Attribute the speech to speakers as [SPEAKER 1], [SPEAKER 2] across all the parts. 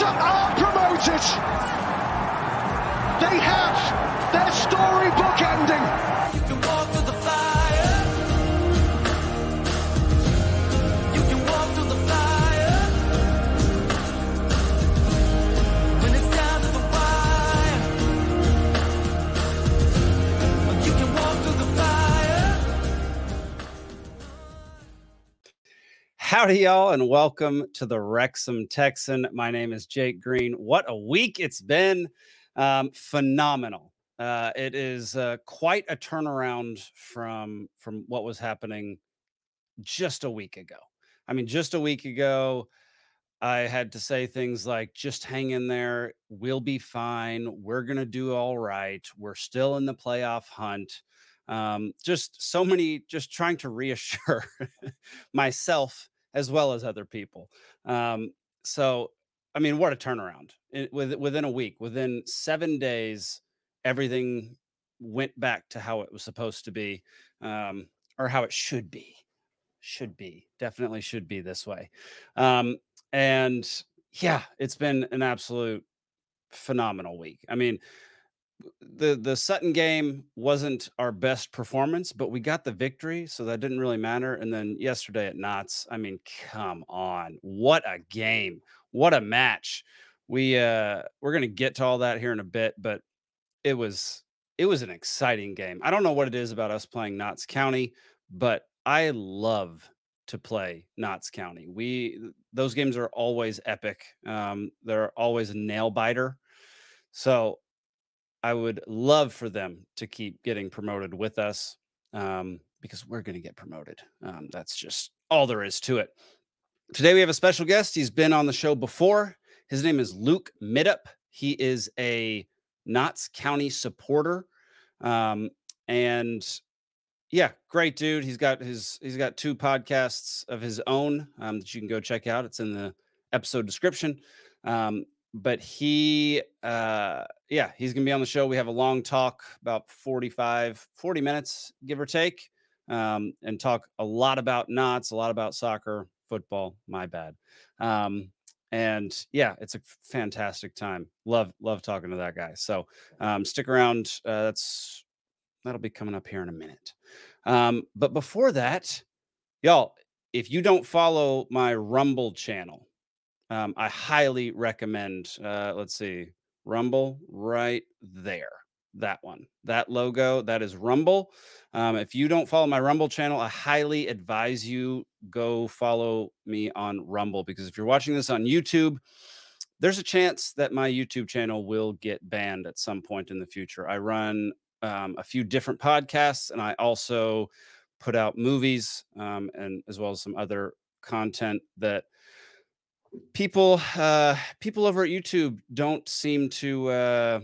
[SPEAKER 1] Wrexham are promoted. They have
[SPEAKER 2] Howdy, y'all, and welcome to the Wrexham Texan. My name is Jake Green. What a week it's been! Um, phenomenal. Uh, it is uh, quite a turnaround from from what was happening just a week ago. I mean, just a week ago, I had to say things like, "Just hang in there. We'll be fine. We're gonna do all right. We're still in the playoff hunt." Um, just so many, just trying to reassure myself as well as other people. Um, so, I mean, what a turnaround! It, with, within a week, within seven days, everything went back to how it was supposed to be, um, or how it should be. Should be definitely should be this way. Um, and yeah, it's been an absolute phenomenal week. I mean, the the Sutton game wasn't our best performance, but we got the victory, so that didn't really matter. And then yesterday at Notts, I mean, come on, what a game, what a match. We uh we're gonna get to all that here in a bit, but it was it was an exciting game. I don't know what it is about us playing Notts County, but I love to play Notts County. We those games are always epic. Um, they're always a nail biter. So I would love for them to keep getting promoted with us um, because we're going to get promoted. Um, that's just all there is to it. Today we have a special guest. He's been on the show before. His name is Luke Middup. He is a Notts County supporter, um, and yeah, great dude. He's got his he's got two podcasts of his own um, that you can go check out. It's in the episode description. Um, but he uh yeah he's gonna be on the show. We have a long talk about 45 40 minutes give or take um and talk a lot about Notts a lot about soccer football my bad um and yeah it's a fantastic time. Love love talking to that guy. So um stick around uh that's that'll be coming up here in a minute. Um but before that y'all if you don't follow my rumble channel um, I highly recommend. Uh, let's see, Rumble right there. That one, that logo, that is Rumble. Um, if you don't follow my Rumble channel, I highly advise you go follow me on Rumble because if you're watching this on YouTube, there's a chance that my YouTube channel will get banned at some point in the future. I run um, a few different podcasts and I also put out movies um, and as well as some other content that people uh people over at youtube don't seem to uh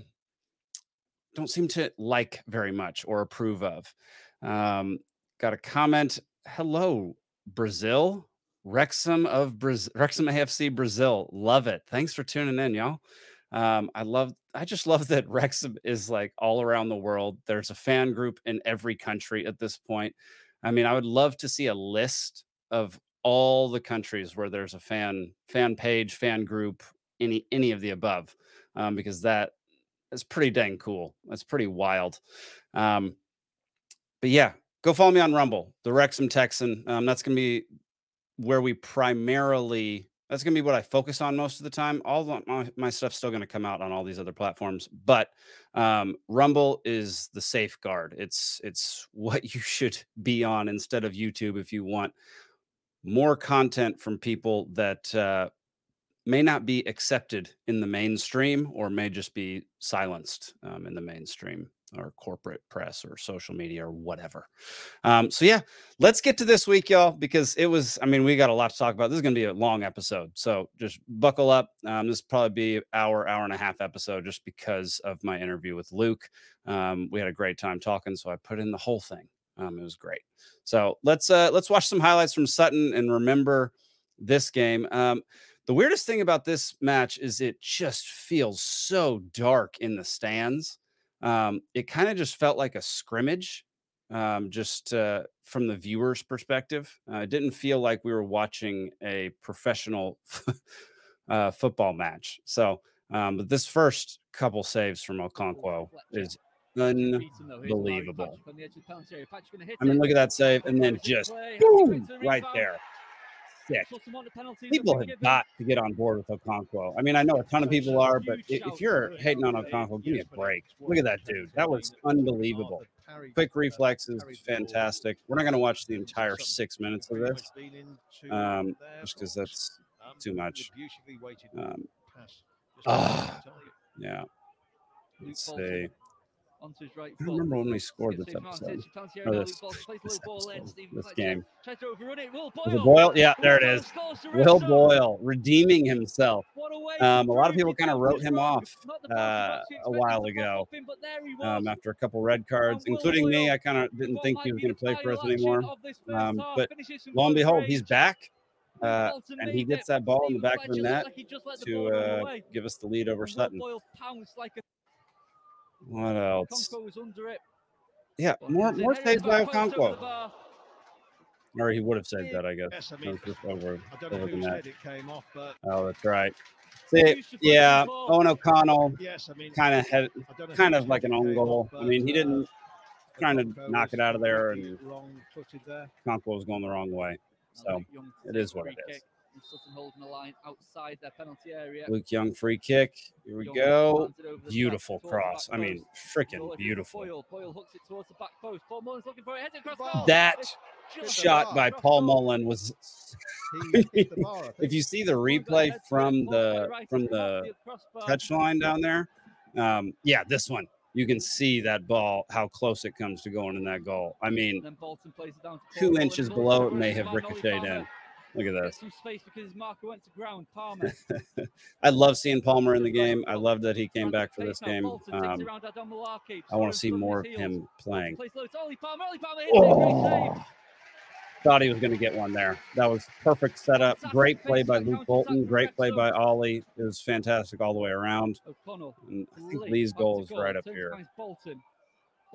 [SPEAKER 2] don't seem to like very much or approve of. Um got a comment hello brazil wrexham of brazil wrexham afc brazil love it. Thanks for tuning in y'all. Um i love i just love that wrexham is like all around the world. There's a fan group in every country at this point. I mean i would love to see a list of all the countries where there's a fan fan page, fan group, any any of the above, um, because that is pretty dang cool. That's pretty wild. Um, but yeah, go follow me on Rumble, the Wrexham Texan. Um, that's gonna be where we primarily. That's gonna be what I focus on most of the time. All my, my stuff's still gonna come out on all these other platforms, but um, Rumble is the safeguard. It's it's what you should be on instead of YouTube if you want more content from people that uh, may not be accepted in the mainstream or may just be silenced um, in the mainstream or corporate press or social media or whatever. Um, so yeah, let's get to this week, y'all, because it was. I mean, we got a lot to talk about. This is going to be a long episode, so just buckle up. Um, this probably be hour, hour and a half episode, just because of my interview with Luke. Um, we had a great time talking, so I put in the whole thing. Um, it was great. So let's uh, let's watch some highlights from Sutton and remember this game. Um, the weirdest thing about this match is it just feels so dark in the stands. Um, it kind of just felt like a scrimmage, um, just uh, from the viewer's perspective. Uh, it didn't feel like we were watching a professional uh, football match. So, um, but this first couple saves from Okonkwo is unbelievable. I mean, look at that save, and then just boom, right there. Sick. People have got to get on board with Okonkwo. I mean, I know a ton of people are, but if you're hating on Okonkwo, give me a break. Look at that dude. That was unbelievable. Quick reflexes, fantastic. We're not going to watch the entire six minutes of this, um, just because that's too much. Um, ah, yeah. Let's see.
[SPEAKER 3] Onto his right
[SPEAKER 2] I
[SPEAKER 3] foot.
[SPEAKER 2] remember when we scored this episode. Or this-
[SPEAKER 3] with ball, plays a
[SPEAKER 2] this
[SPEAKER 3] in,
[SPEAKER 2] episode, this game.
[SPEAKER 3] Tries to overrun it. Will Boyle.
[SPEAKER 2] Boyle? Yeah, there it is. Will Boyle redeeming himself.
[SPEAKER 3] A
[SPEAKER 2] Um, a lot of people kinda wrote him off,
[SPEAKER 3] Not the bounce
[SPEAKER 2] uh, a while ago,
[SPEAKER 3] up in, but there he was.
[SPEAKER 2] Um, after a couple red cards, including me, I kind of didn't think he was going to play for us anymore.
[SPEAKER 3] of this
[SPEAKER 2] Um, but Lo and behold, he's back, uh, and he gets that ball in the back of the net
[SPEAKER 3] like he just let the
[SPEAKER 2] to uh, give us the lead over Sutton.
[SPEAKER 3] Boyle pounced like a
[SPEAKER 2] What else?
[SPEAKER 3] Conco was under it.
[SPEAKER 2] Yeah,
[SPEAKER 3] but
[SPEAKER 2] more
[SPEAKER 3] it's
[SPEAKER 2] more saves by
[SPEAKER 3] back post over the
[SPEAKER 2] Okonkwo, or he would have saved that, I guess.
[SPEAKER 4] Yes, I mean,
[SPEAKER 2] was just over,
[SPEAKER 4] I don't know
[SPEAKER 2] over the
[SPEAKER 4] whose head it came off, but
[SPEAKER 2] Oh, that's right. See,
[SPEAKER 3] Used to play
[SPEAKER 2] yeah,
[SPEAKER 3] before.
[SPEAKER 2] Owen O'Connell
[SPEAKER 4] yes, I mean,
[SPEAKER 2] kind of had
[SPEAKER 4] I don't know
[SPEAKER 2] kind of like an
[SPEAKER 4] it
[SPEAKER 2] own goal.
[SPEAKER 4] off,
[SPEAKER 2] I mean, he
[SPEAKER 4] uh,
[SPEAKER 2] didn't trying to
[SPEAKER 4] Okonkwo
[SPEAKER 2] knock it out of there, and
[SPEAKER 4] wrong-footed there.
[SPEAKER 2] Okonkwo was going the wrong way. So
[SPEAKER 3] Luke Young to
[SPEAKER 2] it
[SPEAKER 3] take
[SPEAKER 2] is what
[SPEAKER 3] free
[SPEAKER 2] it is.
[SPEAKER 3] Kick, and Sutton holding the line outside their penalty area.
[SPEAKER 2] Luke Young free kick. Here we
[SPEAKER 3] Young
[SPEAKER 2] go.
[SPEAKER 3] plants it over the top
[SPEAKER 2] Beautiful cross. I mean,
[SPEAKER 3] post.
[SPEAKER 2] freaking beautiful.
[SPEAKER 3] Boyle, Boyle hooks it towards the back post. Paul Mullen's looking for it. Heads across goal.
[SPEAKER 2] That shot by Paul
[SPEAKER 3] goal.
[SPEAKER 2] Mullen was.
[SPEAKER 4] He hit the bar, I
[SPEAKER 2] If you see the replay
[SPEAKER 3] head to it,
[SPEAKER 2] from the from
[SPEAKER 3] it's come off
[SPEAKER 2] the
[SPEAKER 3] crossbar.
[SPEAKER 2] touch line down there, um, yeah, this one you can see that ball how close it comes to going in that goal. I mean,
[SPEAKER 3] And then Bolton plays it down to Paul
[SPEAKER 2] two inches below it may have ricocheted in. Look at this.
[SPEAKER 3] some space because marker went to ground. Palmer.
[SPEAKER 2] I love seeing Palmer in the game. I love that he came back for this game. Um,
[SPEAKER 3] it around Adam Malarkey.
[SPEAKER 2] I want to see more of him playing.
[SPEAKER 3] plays low to Ollie Palmer. Ollie Palmer hits it. Great save.
[SPEAKER 2] Oh, thought he was going to get one there. That was perfect setup. Great play by Luke Bolton. Great play by Ollie. It was fantastic all the way around. And I think
[SPEAKER 3] Lee
[SPEAKER 2] Lee's goal is right up here.
[SPEAKER 3] Bolton.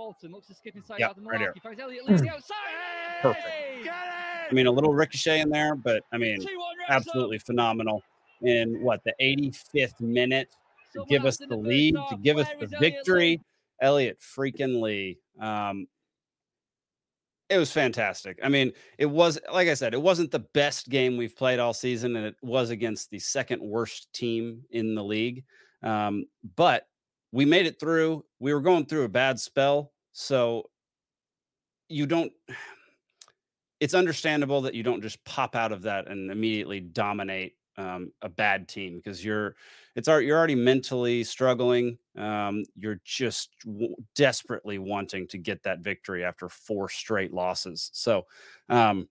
[SPEAKER 3] Bolton looks to skip inside
[SPEAKER 2] Yep,
[SPEAKER 3] Adam
[SPEAKER 2] right here.
[SPEAKER 3] Malarkey. Finds Elliot Lee on the outside.
[SPEAKER 2] Perfect. I mean, a little ricochet in there, but I mean,
[SPEAKER 3] 2-1 Wrexham.
[SPEAKER 2] absolutely phenomenal. In what the 85th minute to
[SPEAKER 3] Someone
[SPEAKER 2] give us
[SPEAKER 3] in
[SPEAKER 2] the
[SPEAKER 3] first
[SPEAKER 2] lead, to
[SPEAKER 3] half.
[SPEAKER 2] give us the victory. Elliot freaking Lee. Um, it was fantastic. I mean, it was like I said, it wasn't the best game we've played all season, and it was against the second worst team in the league. Um, but we made it through. We were going through a bad spell, so you don't. It's understandable that you don't just pop out of that and immediately dominate um, a bad team because you're it's already you're already mentally struggling. Um, you're just w- desperately wanting to get that victory after four straight losses. So, um,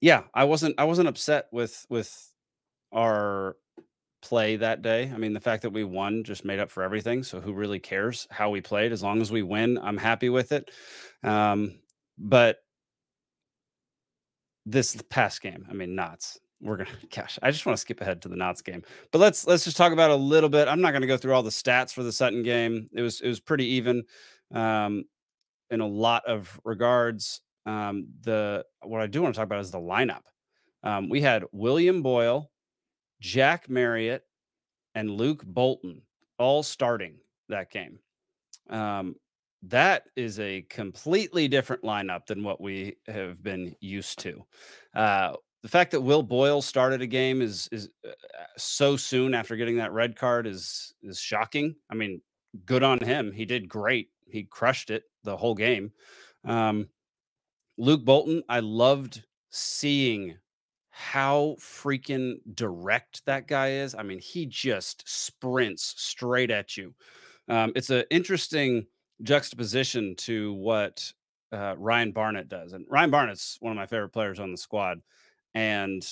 [SPEAKER 2] yeah, I wasn't I wasn't upset with with our play that day. I mean, the fact that we won just made up for everything. So, who really cares how we played? As long as we win, I'm happy with it. Um, but this past game, I mean, Notts. We're gonna gosh, I just want to skip ahead to the Notts game. But let's let's just talk about a little bit. I'm not gonna go through all the stats for the Sutton game. It was it was pretty even um in a lot of regards. Um, the what I do want to talk about is the lineup. Um, we had William Boyle, Jack Marriott, and Luke Bolton all starting that game. Um, that is a completely different lineup than what we have been used to. Uh, the fact that Will Boyle started a game is is uh, so soon after getting that red card is is shocking. I mean, good on him. He did great. He crushed it the whole game. Um, Luke Bolton, I loved seeing how freaking direct that guy is. I mean, he just sprints straight at you. Um, it's an interesting juxtaposition to what uh, Ryan Barnett does. And Ryan Barnett's one of my favorite players on the squad. And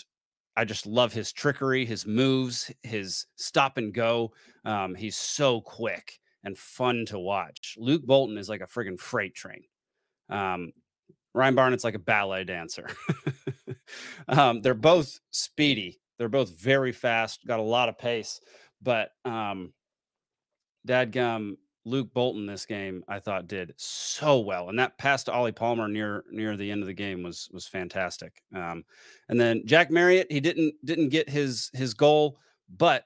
[SPEAKER 2] I just love his trickery, his moves, his stop and go. Um, he's so quick and fun to watch. Luke Bolton is like a friggin' freight train. Um, Ryan Barnett's like a ballet dancer. um, they're both speedy. They're both very fast, got a lot of pace. But um, Dadgum, Luke Bolton this game, I thought did so well, and that pass to Ollie Palmer near near the end of the game was was fantastic. Um, and then Jack Marriott, he didn't didn't get his his goal, but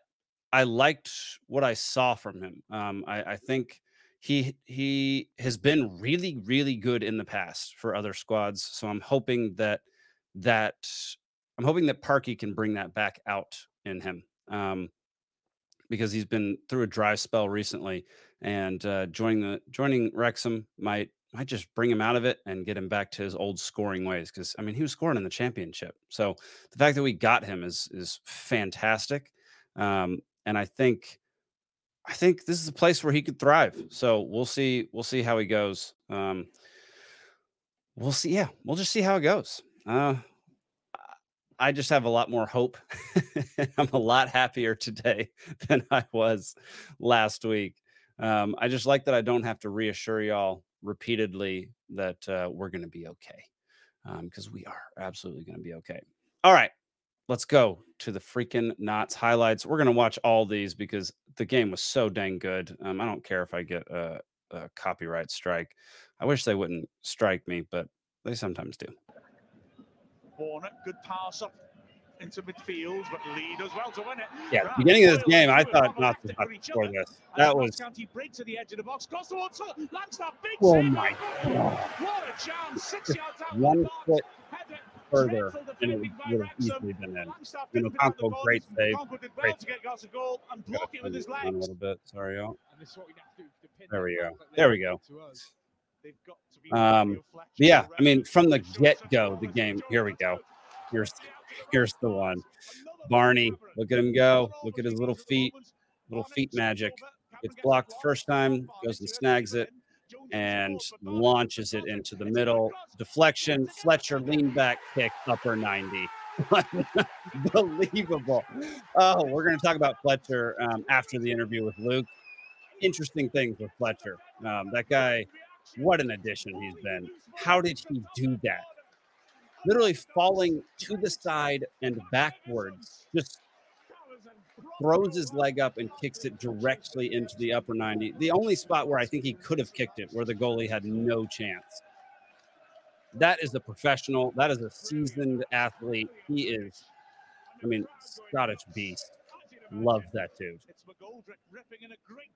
[SPEAKER 2] I liked what I saw from him. Um, I, I think he he has been really really good in the past for other squads, so I'm hoping that that I'm hoping that Parky can bring that back out in him. Um, because he's been through a dry spell recently, and uh, joining the joining Wrexham might might just bring him out of it and get him back to his old scoring ways. Because I mean, he was scoring in the championship, so the fact that we got him is is fantastic, um, and I think I think this is a place where he could thrive. So we'll see we'll see how he goes. Um, we'll see. Yeah, we'll just see how it goes. Uh, I just have a lot more hope. I'm a lot happier today than I was last week. Um, I just like that I don't have to reassure y'all repeatedly that uh, we're going to be okay because um, we are absolutely going to be okay. All right, let's go to the freaking Notts highlights. We're going to watch all these because the game was so dang good. Um, I don't care if I get a, a copyright strike. I wish they wouldn't strike me, but they sometimes do.
[SPEAKER 5] Warner, good pass up into midfield, but Lee does well to win it.
[SPEAKER 2] Yeah,
[SPEAKER 5] Right,
[SPEAKER 2] beginning of this game, I thought not to score this. That was
[SPEAKER 5] County break to the edge of the box, cross towards Langstaff, big
[SPEAKER 2] Oh my
[SPEAKER 5] goal. What a chance! Six yards out
[SPEAKER 2] one foot
[SPEAKER 5] Header,
[SPEAKER 2] further, and it
[SPEAKER 5] by
[SPEAKER 2] would have easily been in. You know,
[SPEAKER 5] didn't pick up the
[SPEAKER 2] Conco, great save.
[SPEAKER 5] Conco did well
[SPEAKER 2] Great
[SPEAKER 5] Gus a goal and block it with his
[SPEAKER 2] it a little bit. Sorry, y'all.
[SPEAKER 4] And this is what we have to do to pin
[SPEAKER 2] There we go. There we go.
[SPEAKER 4] did to us.
[SPEAKER 5] They've got to be
[SPEAKER 2] Um,
[SPEAKER 5] Mario Fletcher
[SPEAKER 2] But yeah, I mean, from the get go, the game. Here we go. Here's here's the one. Barney, look at him go. Look at his little feet, little feet magic. Gets blocked the first time, goes and snags it, and launches it into the middle. Deflection. Fletcher lean back kick, upper 90. Unbelievable. Oh, we're going to talk about Fletcher um, after the interview with Luke. Interesting things with Fletcher. Um, that guy, what an addition he's been. How did he do that? Literally falling to the side and backwards, just throws his leg up and kicks it directly into the upper 90. The only spot where I think he could have kicked it, where the goalie had no chance. That is a professional. That is a seasoned athlete. He is, I mean, Scottish beast. Love that dude.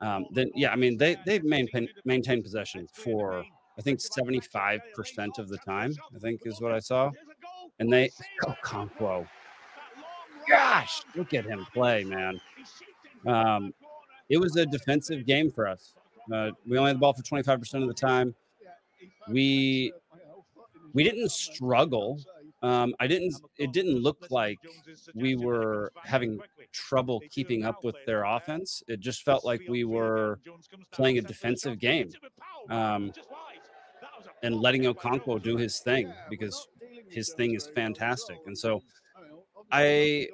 [SPEAKER 2] Um, then yeah, I mean they they've maintained maintained possession for I think 75% of the time. I think is what I saw, and they oh Conquo. Gosh, look at him play, man. Um, it was a defensive game for us. Uh, we only had the ball for 25% of the time. We we didn't struggle. Um, I didn't. It didn't look like we were having trouble keeping up with their offense. It just felt like we were playing a defensive game um, and letting Okonkwo do his thing because his thing is fantastic. And so I,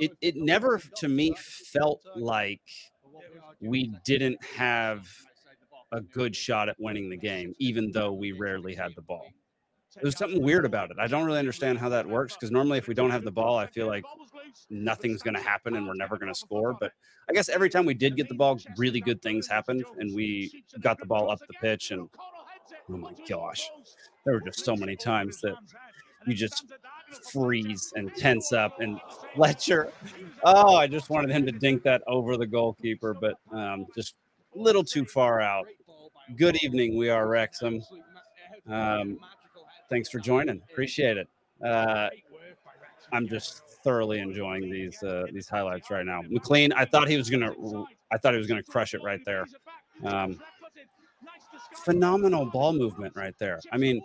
[SPEAKER 2] it it never to me felt like we didn't have a good shot at winning the game, even though we rarely had the ball. There's something weird about it. I don't really understand how that works because normally, if we don't have the ball, I feel like nothing's going to happen and we're never going to score. But I guess every time we did get the ball, really good things happened and we got the ball up the pitch. And oh my gosh, there were just so many times that you just freeze and tense up. And Fletcher, oh, I just wanted him to dink that over the goalkeeper, but um, just a little too far out. Good evening. We are Wrexham. Um, thanks for joining. Appreciate it. Uh, I'm just thoroughly enjoying these uh, these highlights right now. McLean, I thought he was gonna, I thought he was gonna crush it right there. Um, phenomenal ball movement right there. I mean,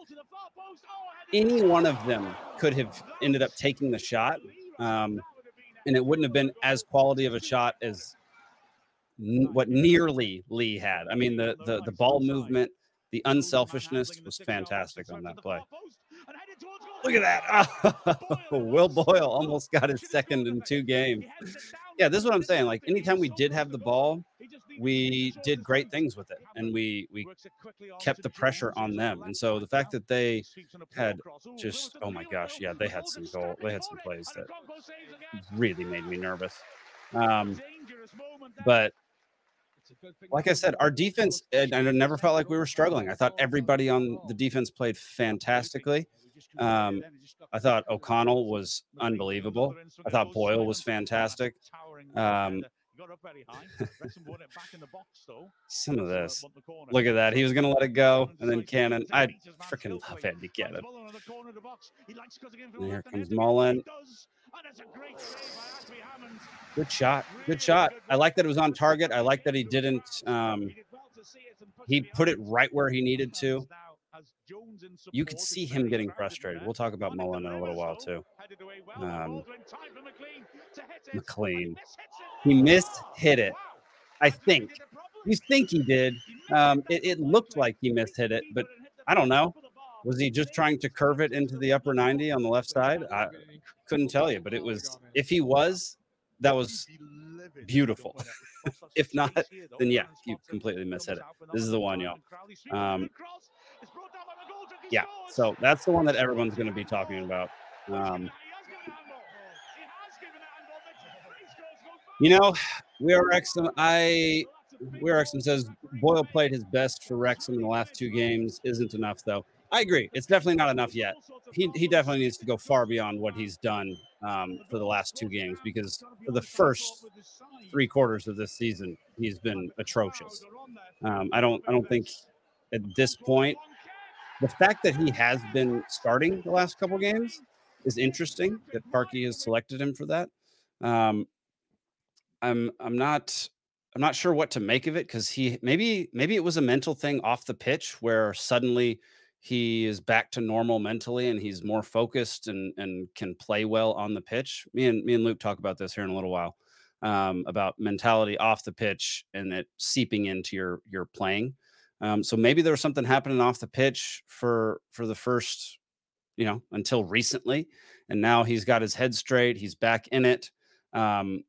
[SPEAKER 2] any one of them could have ended up taking the shot, um, and it wouldn't have been as quality of a shot as n- what nearly Lee had. I mean, the the the ball movement, the unselfishness was fantastic on that play. Look at that. Will Boyle almost got his second in two games. Yeah, this is what I'm saying. Like anytime we did have the ball, we did great things with it and we we kept the pressure on them. And so the fact that they had just oh my gosh, yeah, they had some goal, they had some plays that really made me nervous. Um, but like I said, our defense, and I never felt like we were struggling. I thought everybody on the defense played fantastically. Um, I thought O'Connell was unbelievable. I thought Boyle was fantastic. Um, some of this. Look at that. He was going to let it go, and then Cannon. I freaking love Andy Cannon. And here comes Mullen. Good shot. Good shot. I like that it was on target. I like that he didn't. Um, he put it right where he needed to. You could see him getting frustrated. We'll talk about Mullen in a little while too. Um, McLean. He missed hit it. I think. You think he did. Um, it, it looked like he missed hit it, but I don't know. Was he just trying to curve it into the upper 90 on the left side? I couldn't tell you, but it was, if he was, that was beautiful. if not, then yeah, you completely mishit it. This is the one, y'all. Um, yeah, so that's the one that everyone's going to be talking about. Um, you know, we are Wrexham. I we are Wrexham says Boyle played his best for Wrexham in the last two games. Isn't enough though. I agree. It's definitely not enough yet. He he definitely needs to go far beyond what he's done um, for the last two games because for the first three quarters of this season, he's been atrocious. Um, I don't I don't think at this point the fact that he has been starting the last couple games is interesting. That Parky has selected him for that. Um, I'm I'm not I'm not sure what to make of it because he maybe maybe it was a mental thing off the pitch where suddenly he is back to normal mentally and he's more focused and and can play well on the pitch. Me and me and Luke talk about this here in a little while um, about mentality off the pitch and it seeping into your your playing. Um, so maybe there was something happening off the pitch for for the first, you know, until recently, and now he's got his head straight. He's back in it. Um,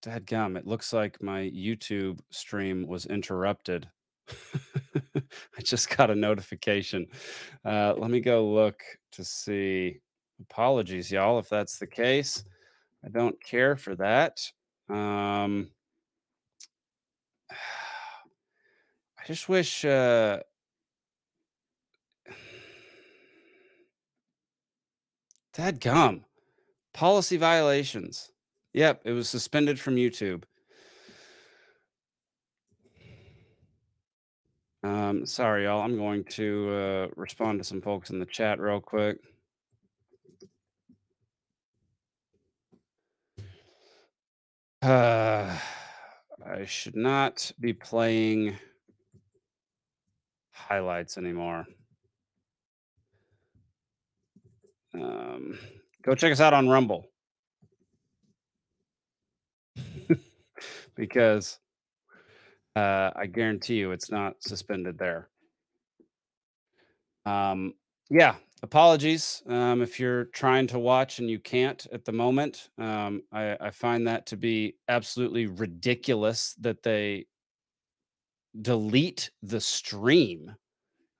[SPEAKER 2] Dad gum, it looks like my YouTube stream was interrupted. I just got a notification. Uh, let me go look to see. Apologies, y'all, if that's the case. I don't care for that. Um, just wish. Uh, Dad gum. Policy violations. Yep, it was suspended from YouTube. Um, sorry, y'all. I'm going to uh, respond to some folks in the chat real quick. Uh, I should not be playing highlights anymore. Um, go check us out on Rumble because uh, I guarantee you it's not suspended there. Um, yeah, apologies um, if you're trying to watch and you can't at the moment. Um, I, I find that to be absolutely ridiculous that they delete the stream.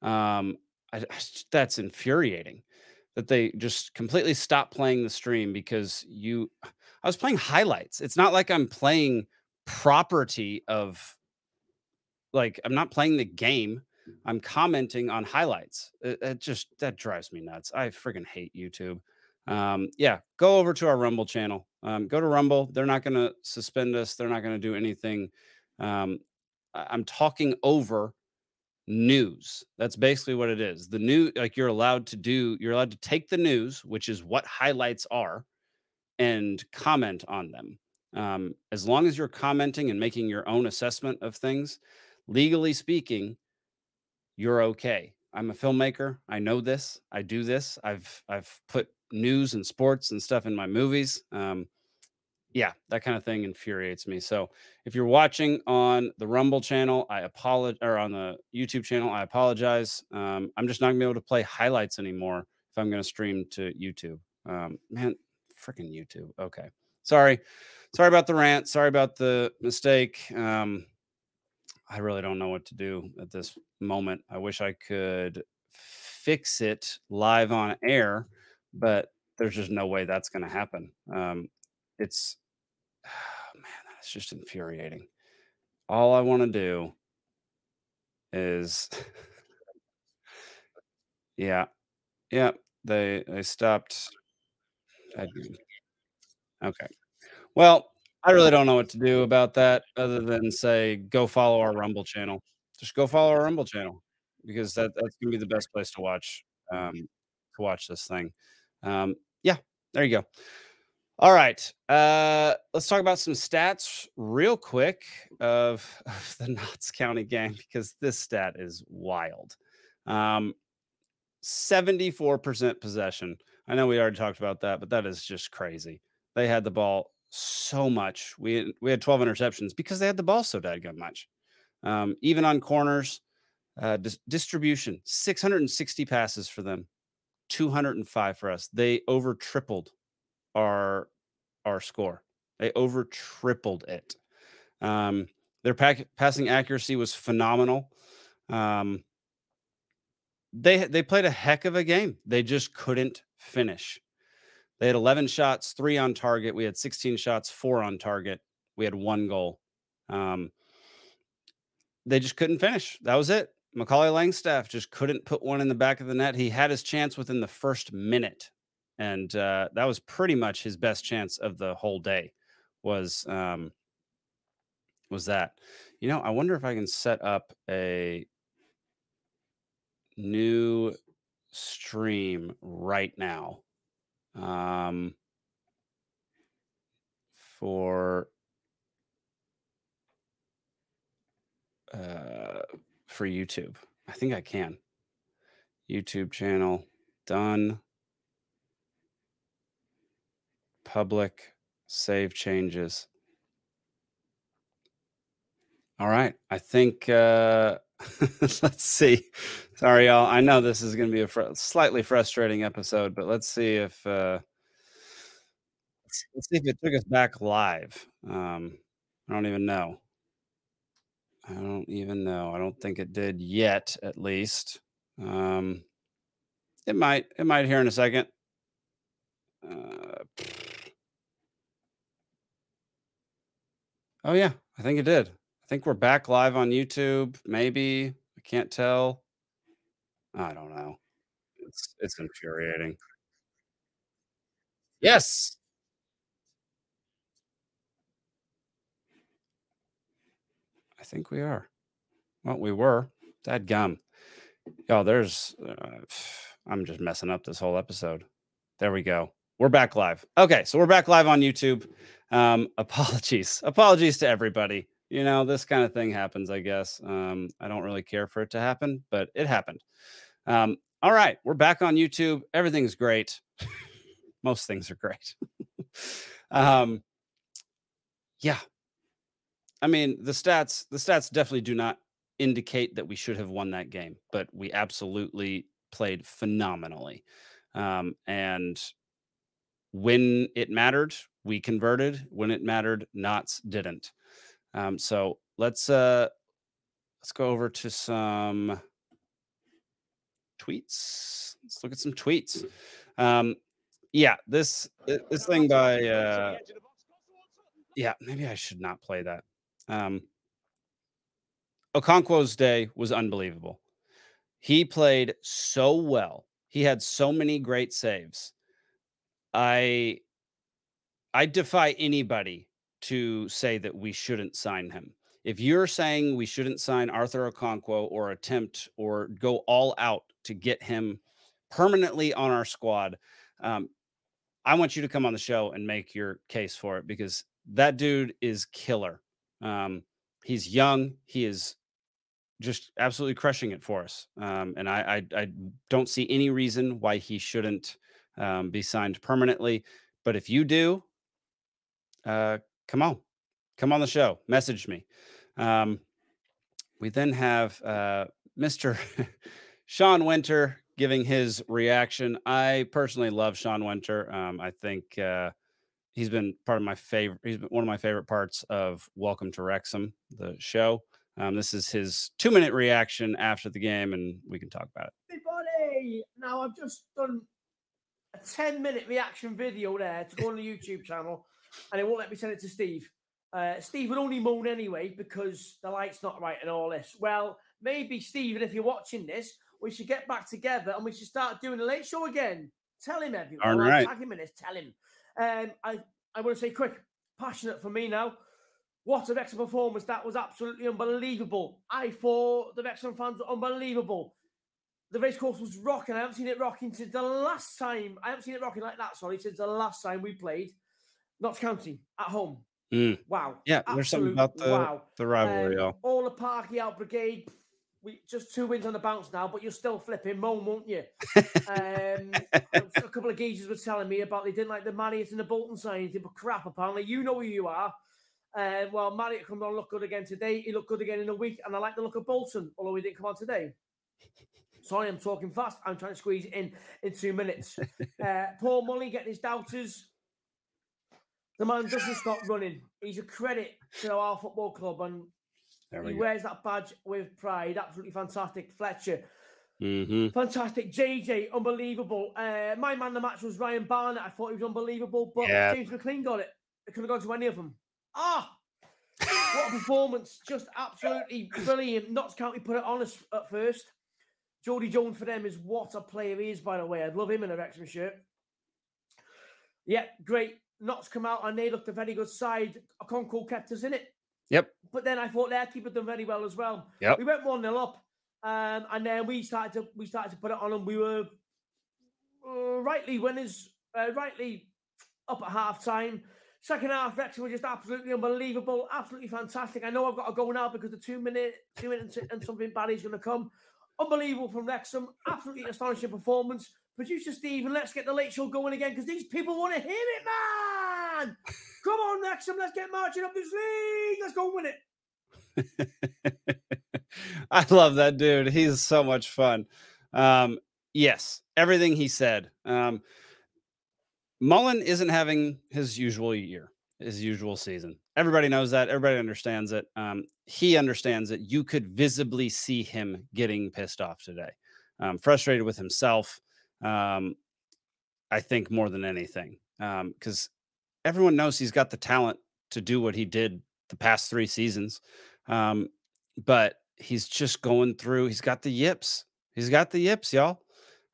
[SPEAKER 2] Um, I, that's infuriating that they just completely stop playing the stream because you. I was playing highlights. It's not like I'm playing property of like I'm not playing the game. I'm commenting on highlights. It, it just that drives me nuts. I freaking hate YouTube. Um, yeah, go over to our Rumble channel. Um, go to Rumble. They're not going to suspend us. They're not going to do anything. Um, I'm talking over news. That's basically what it is. The new, like you're allowed to do, you're allowed to take the news, which is what highlights are, and comment on them. Um, as long as you're commenting and making your own assessment of things, legally speaking, you're okay. I'm a filmmaker. I know this. I do this. I've I've put news and sports and stuff in my movies. Um, yeah, that kind of thing infuriates me. So if you're watching on the Rumble channel, I apologize, or on the YouTube channel, I apologize. Um, I'm just not gonna be able to play highlights anymore if I'm gonna stream to YouTube. Um, man, freaking YouTube. Okay, sorry, sorry about the rant. Sorry about the mistake. Um, I really don't know what to do at this moment. I wish I could fix it live on air, but there's just no way that's going to happen. Um, it's man, that's just infuriating. all I want to do is yeah. Yeah, they they stopped admin. Okay. Well, I really don't know what to do about that other than say go follow our Rumble channel. Just go follow our Rumble channel because that that's gonna be the best place to watch um to watch this thing. Um yeah, there you go. All right. Uh let's talk about some stats real quick of, of the Notts County game because this stat is wild. Um 74% possession. I know we already talked about that, but that is just crazy. They had the ball so much. We we had 12 interceptions because they had the ball so dadgum much. Um, even on corners, uh, dis- distribution 660 passes for them, 205 for us. They over tripled our our score. They over tripled it. Um, their pack, passing accuracy was phenomenal. Um, they they played a heck of a game. They just couldn't finish. They had 11 shots, three on target. We had 16 shots, four on target. We had one goal. Um, they just couldn't finish. That was it. Macaulay Langstaff just couldn't put one in the back of the net. He had his chance within the first minute, and uh, that was pretty much his best chance of the whole day. Was um, was that? You know, I wonder if I can set up a new stream right now um for uh for YouTube. I think I can. YouTube channel done. Public save changes. All right. I think uh let's see. Sorry, y'all. I know this is going to be a fr- slightly frustrating episode, but let's see if uh, let's, let's see if it took us back live. Um, I don't even know. I don't even know. I don't think it did yet, at least. Um, it might. It might here in a second. Uh, oh yeah, I think it did. I think we're back live on YouTube. Maybe I can't tell. I don't know. It's it's infuriating. Yes. I think we are. Well, we were. Dad gum. Yo, there's. Uh, I'm just messing up this whole episode. There we go. We're back live. Okay, so we're back live on YouTube. Um, apologies. Apologies to everybody. You know, this kind of thing happens, I guess. Um, I don't really care for it to happen, but it happened. Um, all right, we're back on YouTube. Everything's great. Most things are great. um, yeah. I mean, the stats, the stats definitely do not indicate that we should have won that game, but we absolutely played phenomenally. Um, and when it mattered, we converted. When it mattered, Notts didn't. Um, so let's uh let's go over to some tweets. Let's look at some tweets. Um, yeah, this this thing by uh, yeah, maybe I should not play that. Um, Okonkwo's day was unbelievable. He played so well. He had so many great saves. I I defy anybody to say that we shouldn't sign him. If you're saying we shouldn't sign Arthur Okonkwo or attempt or go all out to get him permanently on our squad, um, I want you to come on the show and make your case for it because that dude is killer. Um, he's young. He is just absolutely crushing it for us. Um, and I, I, I don't see any reason why he shouldn't um, be signed permanently. But if you do, uh, come on, come on the show, message me. Um, we then have uh, Mr. Sean Winter giving his reaction. I personally love Sean Winter. Um, I think uh, he's been part of my favorite. He's been one of my favorite parts of Welcome to Wrexham, the show. Um, this is his two minute reaction after the game, and we can talk about it.
[SPEAKER 6] Now I've just done a 10 minute reaction video there to go on the YouTube channel, and it won't let me send it to Steve. Uh, Steve would only moan anyway because the light's not right and all this. Well, maybe Stephen, if you're watching this, we should get back together and we should start doing the late show again. Tell him everyone. All
[SPEAKER 2] right.
[SPEAKER 6] Tag him in this. Tell him. Um, I I want to say quick, passionate for me now. What a Wrexham performance! That was absolutely unbelievable. I thought the Wrexham fans were unbelievable. The race course was rocking. I haven't seen it rocking since the last time. I haven't seen it rocking like that. Sorry, since the last time we played Notts County at home.
[SPEAKER 2] Mm.
[SPEAKER 6] Wow.
[SPEAKER 2] Yeah, there's something about the
[SPEAKER 6] wow.
[SPEAKER 2] the rivalry,
[SPEAKER 6] Um,
[SPEAKER 2] y'all.
[SPEAKER 6] all the Parky out brigade. We just two wins on the bounce now, but you're still flipping moan, won't you? Um, a couple of geezers were telling me about they didn't like the Marriott and the Bolton signing, but crap. Apparently, you know who you are. Uh, well, Marriott come on look good again today. He looked good again in a week, and I like the look of Bolton, although he didn't come on today. Sorry, I'm talking fast. I'm trying to squeeze it in in two minutes. Uh, Paul Mully getting his doubters. The man doesn't stop running. He's a credit to our football club, and
[SPEAKER 2] There
[SPEAKER 6] he
[SPEAKER 2] go.
[SPEAKER 6] wears that badge with pride. Absolutely fantastic. Fletcher,
[SPEAKER 2] hmm
[SPEAKER 6] fantastic. JJ, unbelievable. Uh, my man the match was Ryan Barnett. I thought he was unbelievable, but
[SPEAKER 2] Yeah.
[SPEAKER 6] James McLean got it. It could have gone to any of them. Ah, what a performance! Just absolutely brilliant. Notts County put it on us at first. Jodi Jones for them is what a player he is, by the way. I'd love him in a Wrexham shirt. Yeah, great. Notts come out and they looked a very good side. Concord kept us in it.
[SPEAKER 2] Yep.
[SPEAKER 6] But then I thought their keeper done very well as well.
[SPEAKER 2] Yep.
[SPEAKER 6] We went one 0 up, um, and then we started to we started to put it on and We were uh, rightly winners, uh, rightly up at half time. Second half, Wrexham were just absolutely unbelievable, absolutely fantastic. I know I've got to go now because the two minute, two minutes and something bad is going to come. Unbelievable from Wrexham, absolutely astonishing performance. Producer Stephen, let's get the late show going again because these people want to hear it, man. Come on, Wrexham, let's get marching up this league. Let's go win it.
[SPEAKER 2] I love that dude. He's so much fun. Um, yes, everything he said. Um, Mullen isn't having his usual year, his usual season. Everybody knows that. Everybody understands it. Um, he understands it. You could visibly see him getting pissed off today, um, frustrated with himself. Um, I think more than anything, because everyone knows he's got the talent to do what he did the past three seasons. Um, but he's just going through. He's got the yips. He's got the yips, y'all.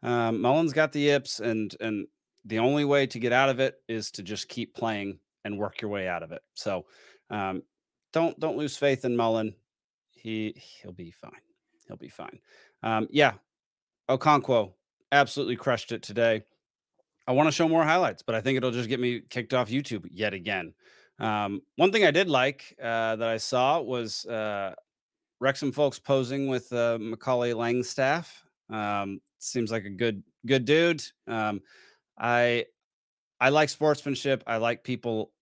[SPEAKER 2] Um, Mullen's got the yips, and and the only way to get out of it is to just keep playing and work your way out of it. So um, don't don't lose faith in Mullen. He he'll be fine. He'll be fine. Um, yeah, Okonkwo absolutely crushed it today. I want to show more highlights, but I think it'll just get me kicked off YouTube yet again. Um, one thing I did like uh, that I saw was uh, Wrexham folks posing with uh, Macaulay Langstaff. Um, seems like a good good dude. Um, I I like sportsmanship. I like people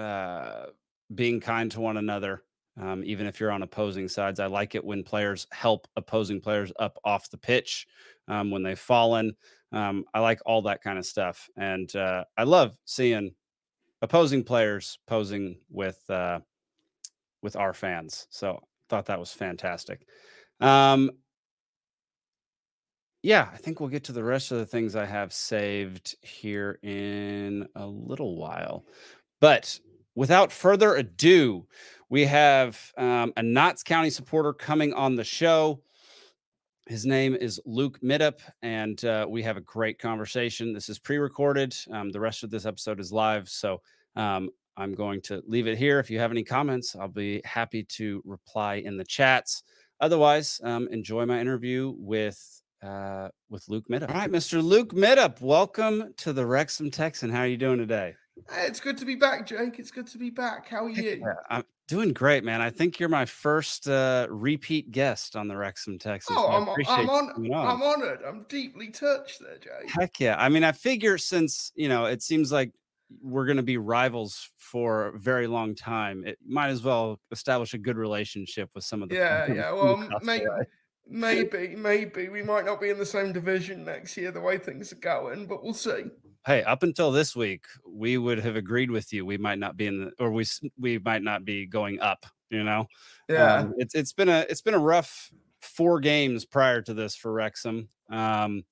[SPEAKER 2] uh, being kind to one another, um, even if you're on opposing sides. I like it when players help opposing players up off the pitch um, when they've fallen. Um, I like all that kind of stuff, and uh, I love seeing opposing players posing with uh, with our fans. So thought that was fantastic. Um, yeah, I think we'll get to the rest of the things I have saved here in a little while. But without further ado, we have um, a Notts County supporter coming on the show. His name is Luke Middup, and uh, we have a great conversation. This is pre recorded. Um, the rest of this episode is live. So um, I'm going to leave it here. If you have any comments, I'll be happy to reply in the chats. Otherwise, um, enjoy my interview with uh, with Luke Middup. All right, Mr. Luke Middup, welcome to the Wrexham Texan. How are you doing today?
[SPEAKER 7] Hey, It's good to be back, Jake. It's good to be back. How are you?
[SPEAKER 2] Yeah, I'm doing great, man. I think you're my first uh, repeat guest on the Wrexham Texans.
[SPEAKER 7] Oh, I'm, I'm on.
[SPEAKER 2] on.
[SPEAKER 7] I'm honored. I'm deeply touched there, Jake.
[SPEAKER 2] Heck yeah. I mean, I figure since, you know, it seems like we're going to be rivals for a very long time, it might as well establish a good relationship with some of the
[SPEAKER 7] Yeah, yeah. Well, maybe, maybe, maybe we might not be in the same division next year, the way things are going, but we'll see.
[SPEAKER 2] Hey, up until this week, we would have agreed with you. We might not be in the, or we we might not be going up. You know,
[SPEAKER 7] Yeah.
[SPEAKER 2] Um, it's it's been a it's been a rough four games prior to this for Wrexham. Um,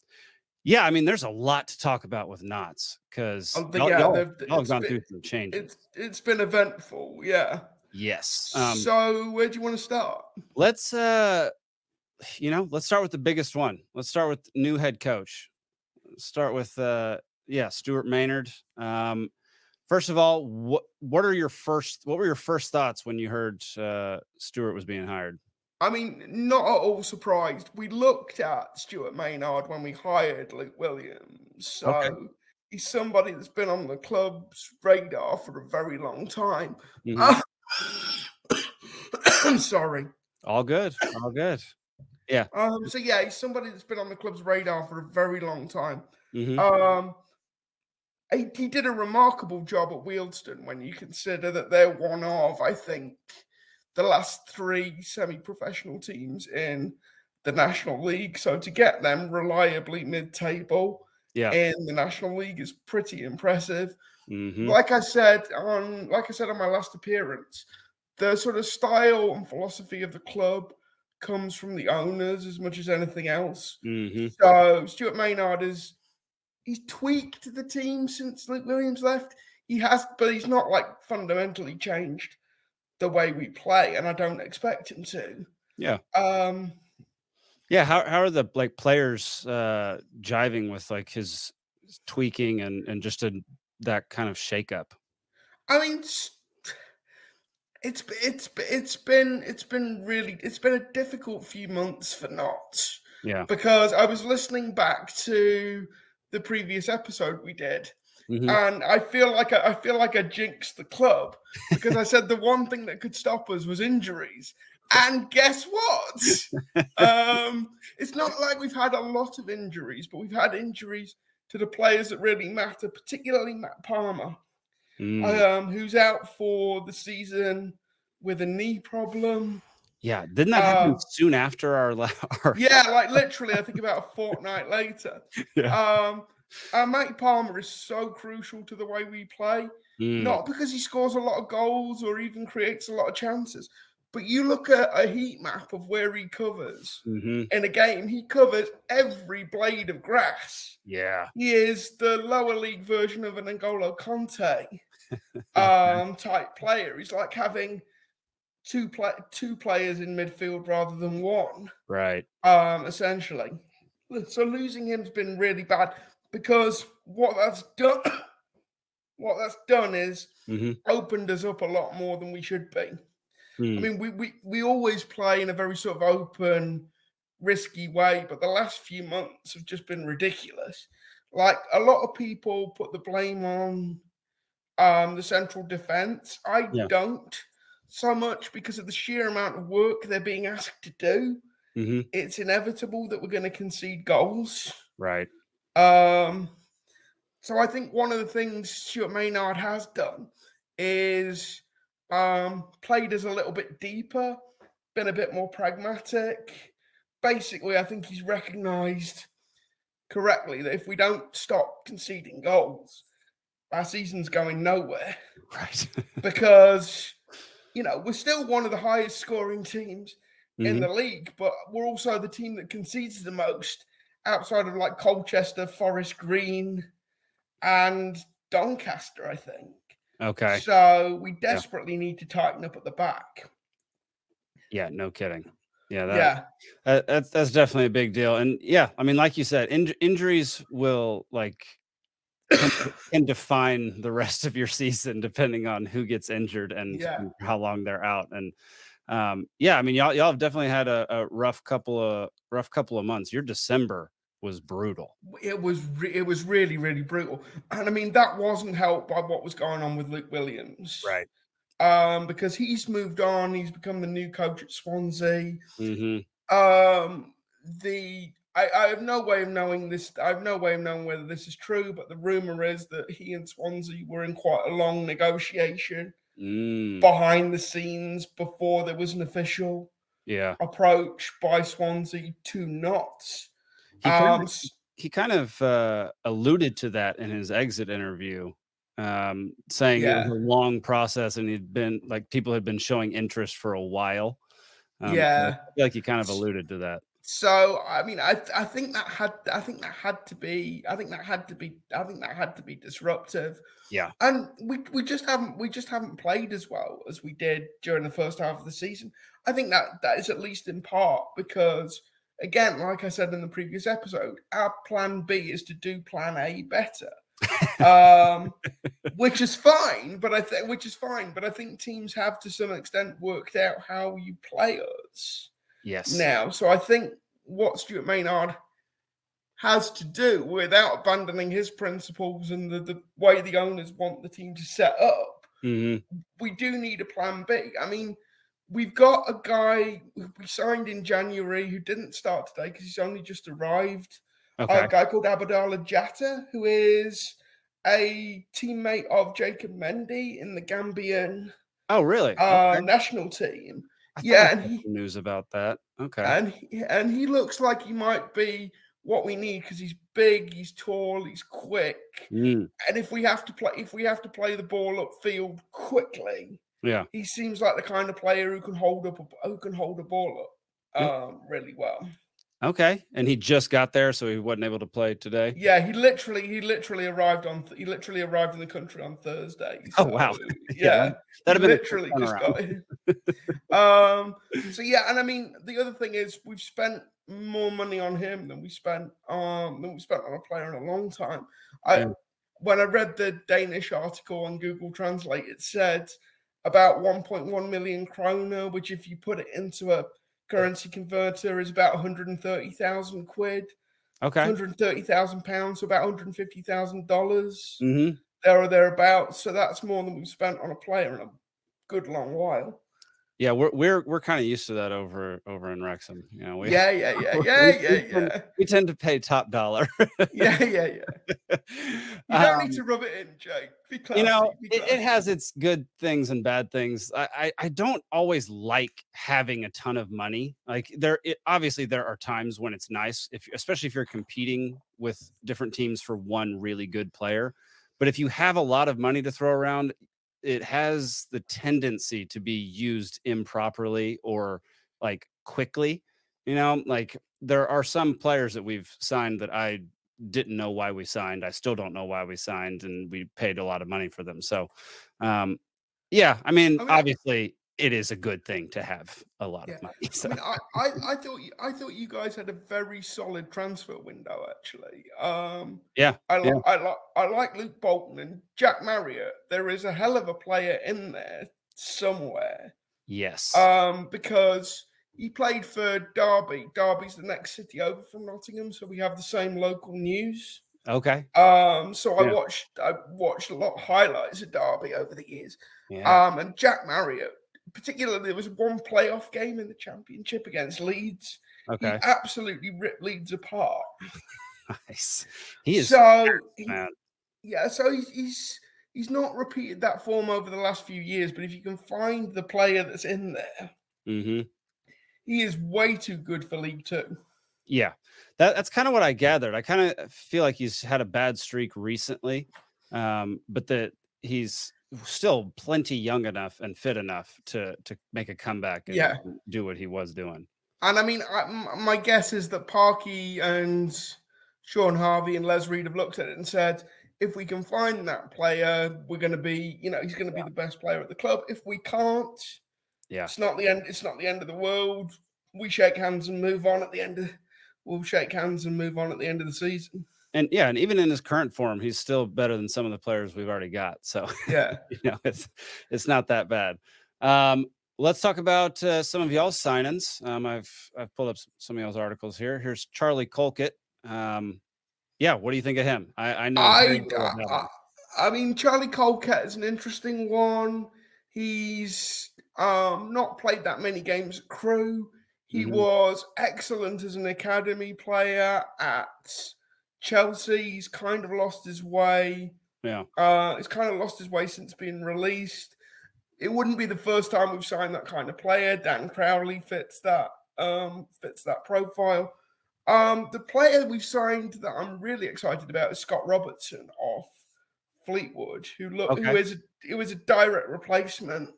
[SPEAKER 2] yeah, I mean, there's a lot to talk about with Notts because
[SPEAKER 7] Oh,
[SPEAKER 2] y'all,
[SPEAKER 7] yeah,
[SPEAKER 2] y'all-
[SPEAKER 7] the-
[SPEAKER 2] y'all have
[SPEAKER 7] it's
[SPEAKER 2] gone
[SPEAKER 7] been-
[SPEAKER 2] through some changes.
[SPEAKER 7] It's it's been eventful, yeah.
[SPEAKER 2] Yes. Um,
[SPEAKER 7] so where do you want to start?
[SPEAKER 2] let's uh you know let's start with the biggest one let's start with new head coach start with uh yeah stuart maynard um first of all what what are your first what were your first thoughts when you heard uh stuart was being hired
[SPEAKER 7] I mean, not at all surprised. We looked at Stuart Maynard when we hired Luke Williams. So
[SPEAKER 2] Okay.
[SPEAKER 7] he's somebody that's been on the club's radar for a very long time.
[SPEAKER 2] Mhm.
[SPEAKER 7] I'm sorry.
[SPEAKER 2] all good all good Yeah.
[SPEAKER 7] Um, so yeah, he's somebody that's been on the club's radar for a very long time.
[SPEAKER 2] Mhm.
[SPEAKER 7] Um, he, he did a remarkable job at Wealdstone when you consider that they're one of, I think, the last three semi-professional teams in the National League. So to get them reliably mid-table
[SPEAKER 2] yeah
[SPEAKER 7] in the National League is pretty impressive.
[SPEAKER 2] Mhm.
[SPEAKER 7] Like I said on, like I said on my last appearance, the sort of style and philosophy of the club comes from the owners as much as anything else.
[SPEAKER 2] Mhm.
[SPEAKER 7] So Stuart Maynard is he's tweaked the team since Luke Williams left. He has, but he's not like fundamentally changed the way we play, and I don't expect him to.
[SPEAKER 2] Yeah.
[SPEAKER 7] Um.
[SPEAKER 2] yeah how, how are the like players uh jiving with like his tweaking and and just a that kind of shakeup
[SPEAKER 7] I mean, it's it's it's been it's been really it's been a difficult few months for Notts
[SPEAKER 2] yeah
[SPEAKER 7] because I was listening back to the previous episode we did,
[SPEAKER 2] Mhm.
[SPEAKER 7] and I feel like I, I feel like I jinxed the club because I said the one thing that could stop us was injuries. And guess what? um, it's not like we've had a lot of injuries, but we've had injuries to the players that really matter, particularly Matt Palmer,
[SPEAKER 2] Mm.
[SPEAKER 7] um, who's out for the season with a knee problem.
[SPEAKER 2] Yeah, didn't that happen
[SPEAKER 7] Uh,
[SPEAKER 2] soon after our, our
[SPEAKER 7] Yeah, like literally, I think about a fortnight later.
[SPEAKER 2] Yeah.
[SPEAKER 7] Um, and Matty Palmer is so crucial to the way we play.
[SPEAKER 2] Mm,
[SPEAKER 7] not because he scores a lot of goals or even creates a lot of chances, but you look at a heat map of where he covers
[SPEAKER 2] mhm,
[SPEAKER 7] in a game, he covers every blade of grass.
[SPEAKER 2] Yeah,
[SPEAKER 7] He is the lower league version of an N'Golo Kanté um, type player. He's like having two play- two players in midfield rather than one
[SPEAKER 2] right.
[SPEAKER 7] um, essentially. So losing him's been really bad because what that's done, what that's done is
[SPEAKER 2] hmm
[SPEAKER 7] opened us up a lot more than we should be. I
[SPEAKER 2] Mm,
[SPEAKER 7] mean, we we we always play in a very sort of open, risky way, but the last few months have just been ridiculous. Like a lot of people put the blame on um the central defense. I
[SPEAKER 2] Yeah.
[SPEAKER 7] don't so much because of the sheer amount of work they're being asked to do
[SPEAKER 2] hmm
[SPEAKER 7] it's inevitable that we're going to concede goals.
[SPEAKER 2] Right.
[SPEAKER 7] Um, so I think one of the things Stuart Maynard has done is um, played us a little bit deeper, been a bit more pragmatic. Basically, I think he's recognised correctly that if we don't stop conceding goals, our season's going nowhere
[SPEAKER 2] Right.
[SPEAKER 7] because you know we're still one of the highest scoring teams in
[SPEAKER 2] Mhm,
[SPEAKER 7] the league, but we're also the team that concedes the most outside of like Colchester, Forest Green, and Doncaster, I think.
[SPEAKER 2] Okay.
[SPEAKER 7] So we desperately need to tighten up at the back.
[SPEAKER 2] Yeah. No kidding. Yeah. That,
[SPEAKER 7] yeah.
[SPEAKER 2] that- that's that's definitely a big deal. And yeah, I mean, like you said, inj- injuries will like can, can define the rest of your season depending on who gets injured and
[SPEAKER 7] Yeah.
[SPEAKER 2] how long they're out. And um, yeah, I mean, y'all y'all have definitely had a, a rough couple of rough couple of months. Your December was brutal.
[SPEAKER 7] It was re- it was really really brutal, and I mean that wasn't helped by what was going on with Luke Williams, right? Um, because he's moved on, he's become the new coach at Swansea.
[SPEAKER 2] hmm
[SPEAKER 7] Um, the I, I have no way of knowing this. I have no way of knowing whether this is true, but the rumor is that he and Swansea were in quite a long negotiation
[SPEAKER 2] Mm,
[SPEAKER 7] behind the scenes before there was an official
[SPEAKER 2] yeah.
[SPEAKER 7] approach by Swansea to not.
[SPEAKER 2] He kind
[SPEAKER 7] Um,
[SPEAKER 2] of, he kind of uh, alluded to that in his exit interview, um, saying it was a long process and he'd been like people had been showing interest for a while. Um,
[SPEAKER 7] Yeah.
[SPEAKER 2] I feel like he kind of alluded to that.
[SPEAKER 7] So I mean, I I think that had I think that had to be I think that had to be I think that had to be disruptive.
[SPEAKER 2] Yeah.
[SPEAKER 7] And we we just haven't we just haven't played as well as we did during the first half of the season. I think that that is at least in part because again, like I said in the previous episode, our plan B is to do plan A better. um, which is fine, but I think which is fine, but I think teams have to some extent worked out how you play us
[SPEAKER 2] Yes.
[SPEAKER 7] now. So I think what Stuart Maynard has to do without abandoning his principles and the, the way the owners want the team to set up,
[SPEAKER 2] Mhm.
[SPEAKER 7] we do need a plan B. I mean, we've got a guy who we signed in January who didn't start today because he's only just arrived.
[SPEAKER 2] Okay.
[SPEAKER 7] A guy called Abadallah Jatta, who is a teammate of Jacob Mendy in the Gambian
[SPEAKER 2] oh, really?
[SPEAKER 7] uh,
[SPEAKER 2] Okay.
[SPEAKER 7] national team.
[SPEAKER 2] I
[SPEAKER 7] yeah, and he-
[SPEAKER 2] news about that. Okay.
[SPEAKER 7] and he, and he looks like he might be what we need because he's big, he's tall, he's quick,
[SPEAKER 2] Mm,
[SPEAKER 7] and if we have to play, if we have to play the ball upfield quickly,
[SPEAKER 2] yeah.
[SPEAKER 7] he seems like the kind of player who can hold up, a, who can hold a ball up um, really well.
[SPEAKER 2] Okay. And he just got there, so he wasn't able to play today.
[SPEAKER 7] Yeah, he literally, he literally arrived on, th- he literally arrived in the country on Thursday.
[SPEAKER 2] Oh, wow. Yeah,
[SPEAKER 7] Yeah,
[SPEAKER 2] That'd have been
[SPEAKER 7] literally just got in. um so yeah and i mean the other thing is we've spent more money on him than we spent um than we spent on a player in a long time i
[SPEAKER 2] Yeah.
[SPEAKER 7] when i read the danish article on google translate it said about 1.1 million kroner which if you put it into a currency converter is about 130,000 quid.
[SPEAKER 2] Okay.
[SPEAKER 7] 130,000 pounds so about 150,000 dollars.
[SPEAKER 2] Hmm
[SPEAKER 7] there or thereabouts. So that's more than we've spent on a player in a good long while
[SPEAKER 2] Yeah, we're we're we're kind of used to that over over in Wrexham. You know, we
[SPEAKER 7] yeah, yeah, yeah,
[SPEAKER 2] we-
[SPEAKER 7] yeah,
[SPEAKER 2] we
[SPEAKER 7] yeah,
[SPEAKER 2] tend-
[SPEAKER 7] yeah,
[SPEAKER 2] we tend to pay top dollar.
[SPEAKER 7] yeah, yeah, yeah. You don't need to rub it in, Jake. Be classy,
[SPEAKER 2] Um, you know,
[SPEAKER 7] be
[SPEAKER 2] it, it has its good things and bad things. I, I I don't always like having a ton of money. Like there, it, obviously there are times when it's nice, if especially if you're competing with different teams for one really good player. But if you have a lot of money to throw around, it has the tendency to be used improperly or like quickly. You know, like there are some players that we've signed that I didn't know why we signed. I still don't know why we signed, and we paid a lot of money for them. So, um, yeah, I mean,
[SPEAKER 7] I mean,
[SPEAKER 2] obviously, it is a good thing to have a lot
[SPEAKER 7] Yeah.
[SPEAKER 2] of money.
[SPEAKER 7] I
[SPEAKER 2] So,
[SPEAKER 7] mean, I, I, I thought you, I thought you guys had a very solid transfer window. Actually, um,
[SPEAKER 2] yeah,
[SPEAKER 7] I, li-
[SPEAKER 2] Yeah.
[SPEAKER 7] I like, I like Luke Bolton and Jack Marriott. There is a hell of a player in there somewhere.
[SPEAKER 2] yes,
[SPEAKER 7] Um, because he played for Derby. Derby's the next city over from Nottingham, so we have the same local news.
[SPEAKER 2] okay,
[SPEAKER 7] Um, so I
[SPEAKER 2] Yeah.
[SPEAKER 7] watched I watched a lot of highlights of Derby over the years.
[SPEAKER 2] yeah,
[SPEAKER 7] Um, and Jack Marriott, particularly, there was one playoff game in the championship against Leeds.
[SPEAKER 2] okay,
[SPEAKER 7] He absolutely ripped Leeds apart.
[SPEAKER 2] nice. He is
[SPEAKER 7] so he- yeah, so he's, he's he's not repeated that form over the last few years. But if you can find the player that's in there,
[SPEAKER 2] hmm
[SPEAKER 7] he is way too good for League Two.
[SPEAKER 2] Yeah, that, that's kind of what I gathered. I kind of feel like he's had a bad streak recently, um, but that he's still plenty young enough and fit enough to to make a comeback and
[SPEAKER 7] Yeah.
[SPEAKER 2] do what he was doing.
[SPEAKER 7] And I mean, I, my guess is that Parky and Sean Harvey and Les Reed have looked at it and said, if we can find that player, we're going to be, you know, he's going to be the best player at the club. If we can't,
[SPEAKER 2] Yeah.
[SPEAKER 7] it's not the end. It's not the end of the world. We shake hands and move on at the end of. We'll shake hands and move on at the end of the season.
[SPEAKER 2] And yeah, and even in his current form, he's still better than some of the players we've already got. So
[SPEAKER 7] Yeah.
[SPEAKER 2] you know, it's it's not that bad. Um, let's talk about uh, some of y'all's signings. Um, I've I've pulled up some of y'all's articles here. Here's Charlie Colkett. Um, yeah, what do you think of him? I, I know.
[SPEAKER 7] I, I. I mean, Charlie Colkett is an interesting one. He's um, not played that many games at Crewe. He
[SPEAKER 2] Mhm.
[SPEAKER 7] was excellent as an academy player at Chelsea. He's kind of lost his way.
[SPEAKER 2] Yeah.
[SPEAKER 7] Uh, he's kind of lost his way since being released. It wouldn't be the first time we've signed that kind of player. Dan Crowley fits that um, fits that profile. Um, the player we've signed that I'm really excited about is Scott Robertson of Fleetwood, who look who
[SPEAKER 2] Okay.
[SPEAKER 7] is a, who is a direct replacement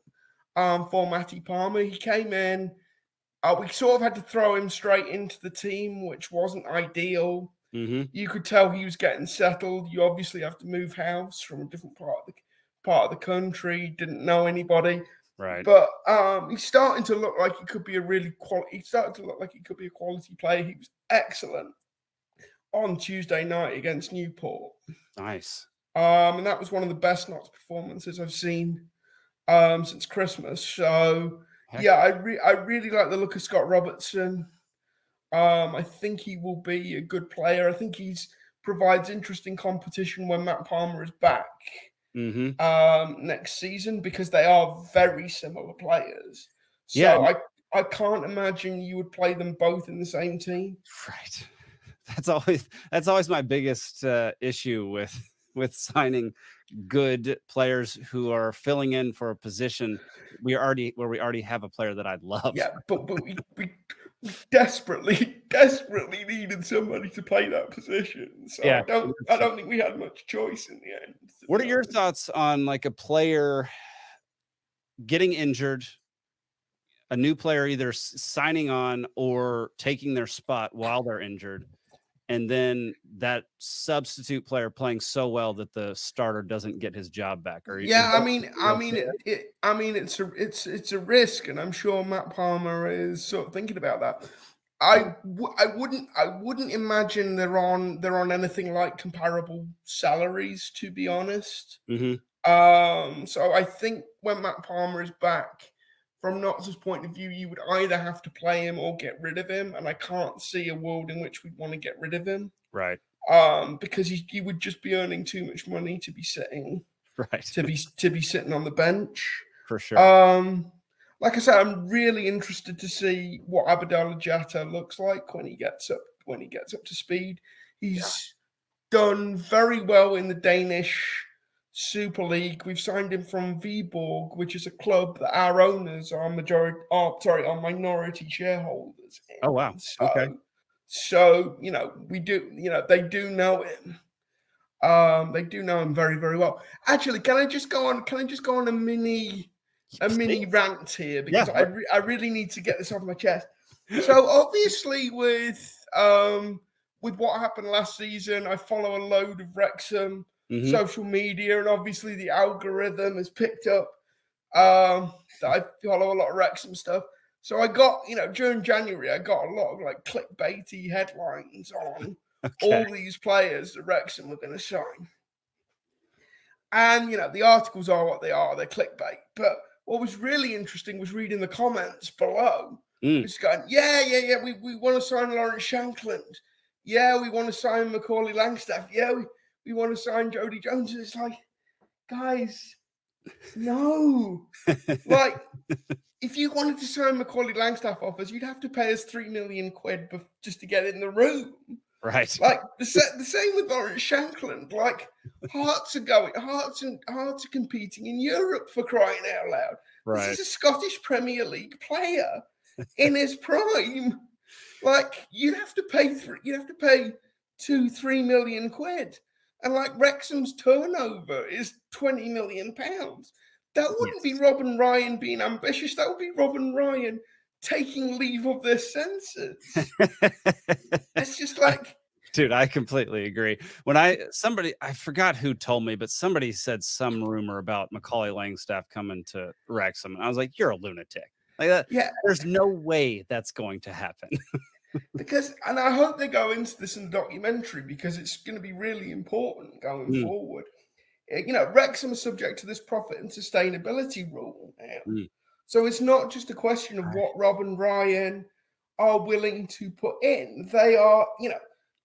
[SPEAKER 7] um, for Matty Palmer. He came in Uh, we sort of had to throw him straight into the team, which wasn't ideal.
[SPEAKER 2] Hmm
[SPEAKER 7] You could tell he was getting settled. You obviously have to move house from a different part of the part of the country. Didn't know anybody,
[SPEAKER 2] Right.
[SPEAKER 7] but um, he's starting to look like he could be a really quality. He started to look like he could be a quality player. He was excellent on Tuesday night against Newport.
[SPEAKER 2] nice.
[SPEAKER 7] Um, and that was one of the best Notts performances I've seen um, since Christmas. So
[SPEAKER 2] Heck.
[SPEAKER 7] yeah, I re- I really like the look of Scott Robertson. Um, I think he will be a good player. I think he's provides interesting competition when Matt Palmer is back
[SPEAKER 2] hmm
[SPEAKER 7] um, next season because they are very similar players. So
[SPEAKER 2] Yeah.
[SPEAKER 7] I I can't imagine you would play them both in the same team.
[SPEAKER 2] Right. That's always that's always my biggest uh, issue with with signing good players who are filling in for a position we already where we already have a player that I'd love.
[SPEAKER 7] Yeah, but but we we desperately desperately needed somebody to play that position. So
[SPEAKER 2] Yeah.
[SPEAKER 7] I don't I don't think we had much choice in the end.
[SPEAKER 2] What are your thoughts on like a player getting injured, a new player either signing on or taking their spot while they're injured, and then that substitute player playing so well that the starter doesn't get his job back? Or
[SPEAKER 7] Yeah, I mean, I mean, it, it, I mean, it's a, it's, it's a risk, and I'm sure Matt Palmer is sort of thinking about that. I, w- I wouldn't, I wouldn't imagine they're on, they're on anything like comparable salaries, to be honest.
[SPEAKER 2] Mhm.
[SPEAKER 7] Um, so I think when Matt Palmer is back, from Knox's point of view, you would either have to play him or get rid of him, and I can't see a world in which we'd want to get rid of him.
[SPEAKER 2] right,
[SPEAKER 7] Um, because he, he would just be earning too much money to be sitting
[SPEAKER 2] right,
[SPEAKER 7] to be to be sitting on the bench.
[SPEAKER 2] for sure.
[SPEAKER 7] Um, like I said, I'm really interested to see what Abadallah Jatta looks like when he gets up when he gets up to speed. He's done very well in the Danish Super League. We've signed him from Viborg, which is a club that our owners are majority, are sorry, are minority shareholders. In.
[SPEAKER 2] Oh, wow.
[SPEAKER 7] So,
[SPEAKER 2] Okay.
[SPEAKER 7] So you know, we do. You know, they do know him. Um, they do know him very, very well. Actually, can I just go on? Can I just go on a mini, a mini rant here because I, re- I really need to get this off my chest. So obviously, with um, with what happened last season, I follow a load of Wrexham
[SPEAKER 2] Mhm.
[SPEAKER 7] social media, and obviously the algorithm has picked up um, that I follow a lot of Wrexham stuff. So I got, you know, during January, I got a lot of like clickbaity headlines on
[SPEAKER 2] okay.
[SPEAKER 7] all these players that Wrexham were going to sign. And, you know, the articles are what they are, they're clickbait. But what was really interesting was reading the comments below.
[SPEAKER 2] Mm.
[SPEAKER 7] It's going, yeah, yeah, yeah, we, we want to sign Lawrence Shankland. Yeah, we want to sign Macaulay Langstaff. Yeah, we, we want to sign Jodi Jones. And it's like, guys, no. like, if you wanted to sign Macaulay Langstaff offers, you'd have to pay us three million quid just to get in the room.
[SPEAKER 2] Right.
[SPEAKER 7] Like the, sa- the same with Lawrence Shankland. Like Hearts are going, Hearts and Hearts are competing in Europe for crying out loud.
[SPEAKER 2] Right.
[SPEAKER 7] This is a Scottish Premier League player in his prime. Like you'd have to pay three, you'd have to pay two, three million quid. And like Wrexham's turnover is 20 million pounds. That wouldn't be Rob and Ryan being ambitious. That would be Rob and Ryan taking leave of their senses. It's just like
[SPEAKER 2] Dude, I completely agree. When I somebody I forgot who told me, but somebody said some rumor about Macaulay Langstaff coming to Wrexham. And I was like, you're a lunatic. Like that.
[SPEAKER 7] Yeah.
[SPEAKER 2] There's no way that's going to happen.
[SPEAKER 7] because and I hope they go into this in the documentary because it's going to be really important going
[SPEAKER 2] Mm.
[SPEAKER 7] forward. Uh, You know, Wrexham is subject to this profit and sustainability rule now.
[SPEAKER 2] Mm.
[SPEAKER 7] So it's not just a question of what Rob and Ryan are willing to put in. They are, you know,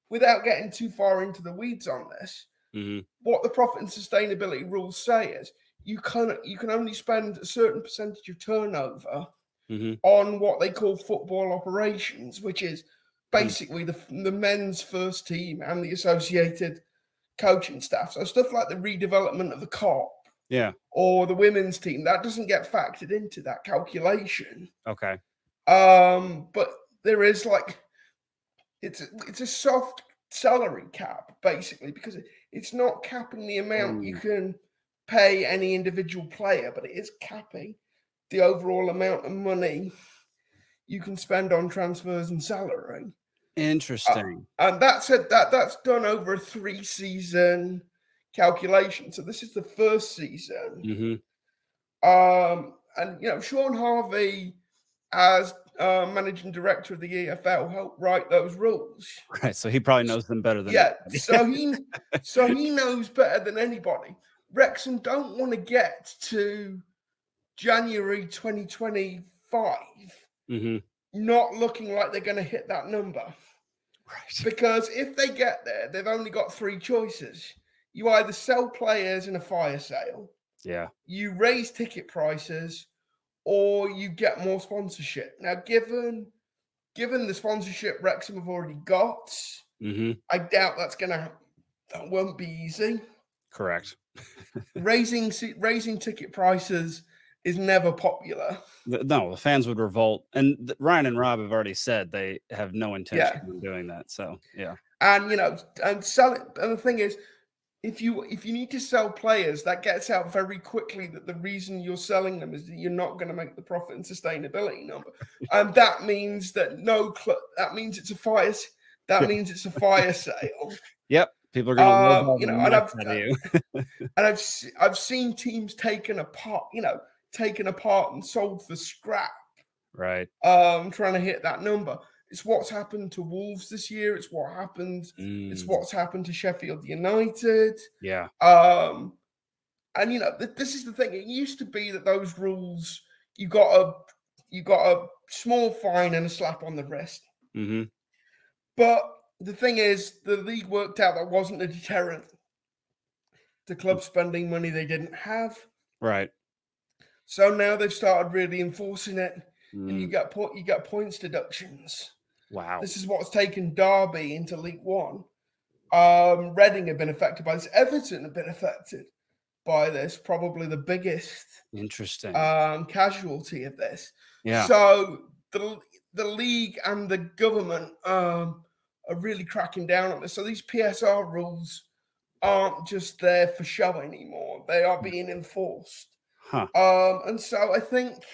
[SPEAKER 7] without getting too far into the weeds on this,
[SPEAKER 2] Mhm.
[SPEAKER 7] what the profit and sustainability rules say is you can you can only spend a certain percentage of turnover
[SPEAKER 2] Mhm.
[SPEAKER 7] on what they call football operations, which is basically the the men's first team and the associated coaching staff. So stuff like the redevelopment of the Kop
[SPEAKER 2] Yeah.
[SPEAKER 7] or the women's team that doesn't get factored into that calculation.
[SPEAKER 2] Okay.
[SPEAKER 7] Um, but there is like it's a, it's a soft salary cap basically because it, it's not capping the amount you can pay any individual player, but it is capping the overall amount of money you can spend on transfers and salary.
[SPEAKER 2] Interesting.
[SPEAKER 7] And that's it. That that's done over a three season calculation. So this is the first season.
[SPEAKER 2] hmm
[SPEAKER 7] Um, and you know, Sean Harvey, as uh, managing director of the EFL, helped write those rules.
[SPEAKER 2] Right. So he probably knows them better than
[SPEAKER 7] Yeah, so he so he knows better than anybody. Wrexham don't want to get to January 2025
[SPEAKER 2] Mhm.
[SPEAKER 7] not looking like they're going to hit that number.
[SPEAKER 2] Right.
[SPEAKER 7] Because if they get there, they've only got three choices. You either sell players in a fire sale,
[SPEAKER 2] Yeah.
[SPEAKER 7] you raise ticket prices, or you get more sponsorship. Now, given given the sponsorship Wrexham have already got,
[SPEAKER 2] hmm
[SPEAKER 7] I doubt that's gonna that won't be easy.
[SPEAKER 2] Correct.
[SPEAKER 7] raising raising ticket prices is never popular.
[SPEAKER 2] No, the fans would revolt, and Ryan and Rob have already said they have no intention of doing that. So yeah,
[SPEAKER 7] And you know, and sell it. And the thing is, if you if you need to sell players, that gets out very quickly that the reason you're selling them is that you're not going to make the profit and sustainability number, and that means that no club. That means it's a fire. That means it's a fire sale.
[SPEAKER 2] yep, people are going to
[SPEAKER 7] Um, you know, and I've-
[SPEAKER 2] you.
[SPEAKER 7] And I've I've seen teams taken apart. You know, taken apart and sold for scrap.
[SPEAKER 2] right.
[SPEAKER 7] Um, trying to hit that number. It's what's happened to Wolves this year. It's what happened. It's
[SPEAKER 2] Mm,
[SPEAKER 7] what's happened to Sheffield United.
[SPEAKER 2] Yeah.
[SPEAKER 7] Um, and you know, th- this is the thing. It used to be that those rules, you got a you got a small fine and a slap on the wrist.
[SPEAKER 2] hmm
[SPEAKER 7] But the thing is, the league worked out that wasn't a deterrent to clubs spending money they didn't have.
[SPEAKER 2] Right.
[SPEAKER 7] So now they've started really enforcing it, and you
[SPEAKER 2] Mm,
[SPEAKER 7] get po- you get points deductions.
[SPEAKER 2] wow.
[SPEAKER 7] This is what's taken Derby into League One. Um, Reading have been affected by this. Everton have been affected by this. Probably the biggest
[SPEAKER 2] Interesting.
[SPEAKER 7] um, casualty of this.
[SPEAKER 2] yeah.
[SPEAKER 7] So the the league and the government um, are really cracking down on this. So these PSR rules aren't just there for show anymore; they are being enforced.
[SPEAKER 2] Huh.
[SPEAKER 7] Um, and so I think,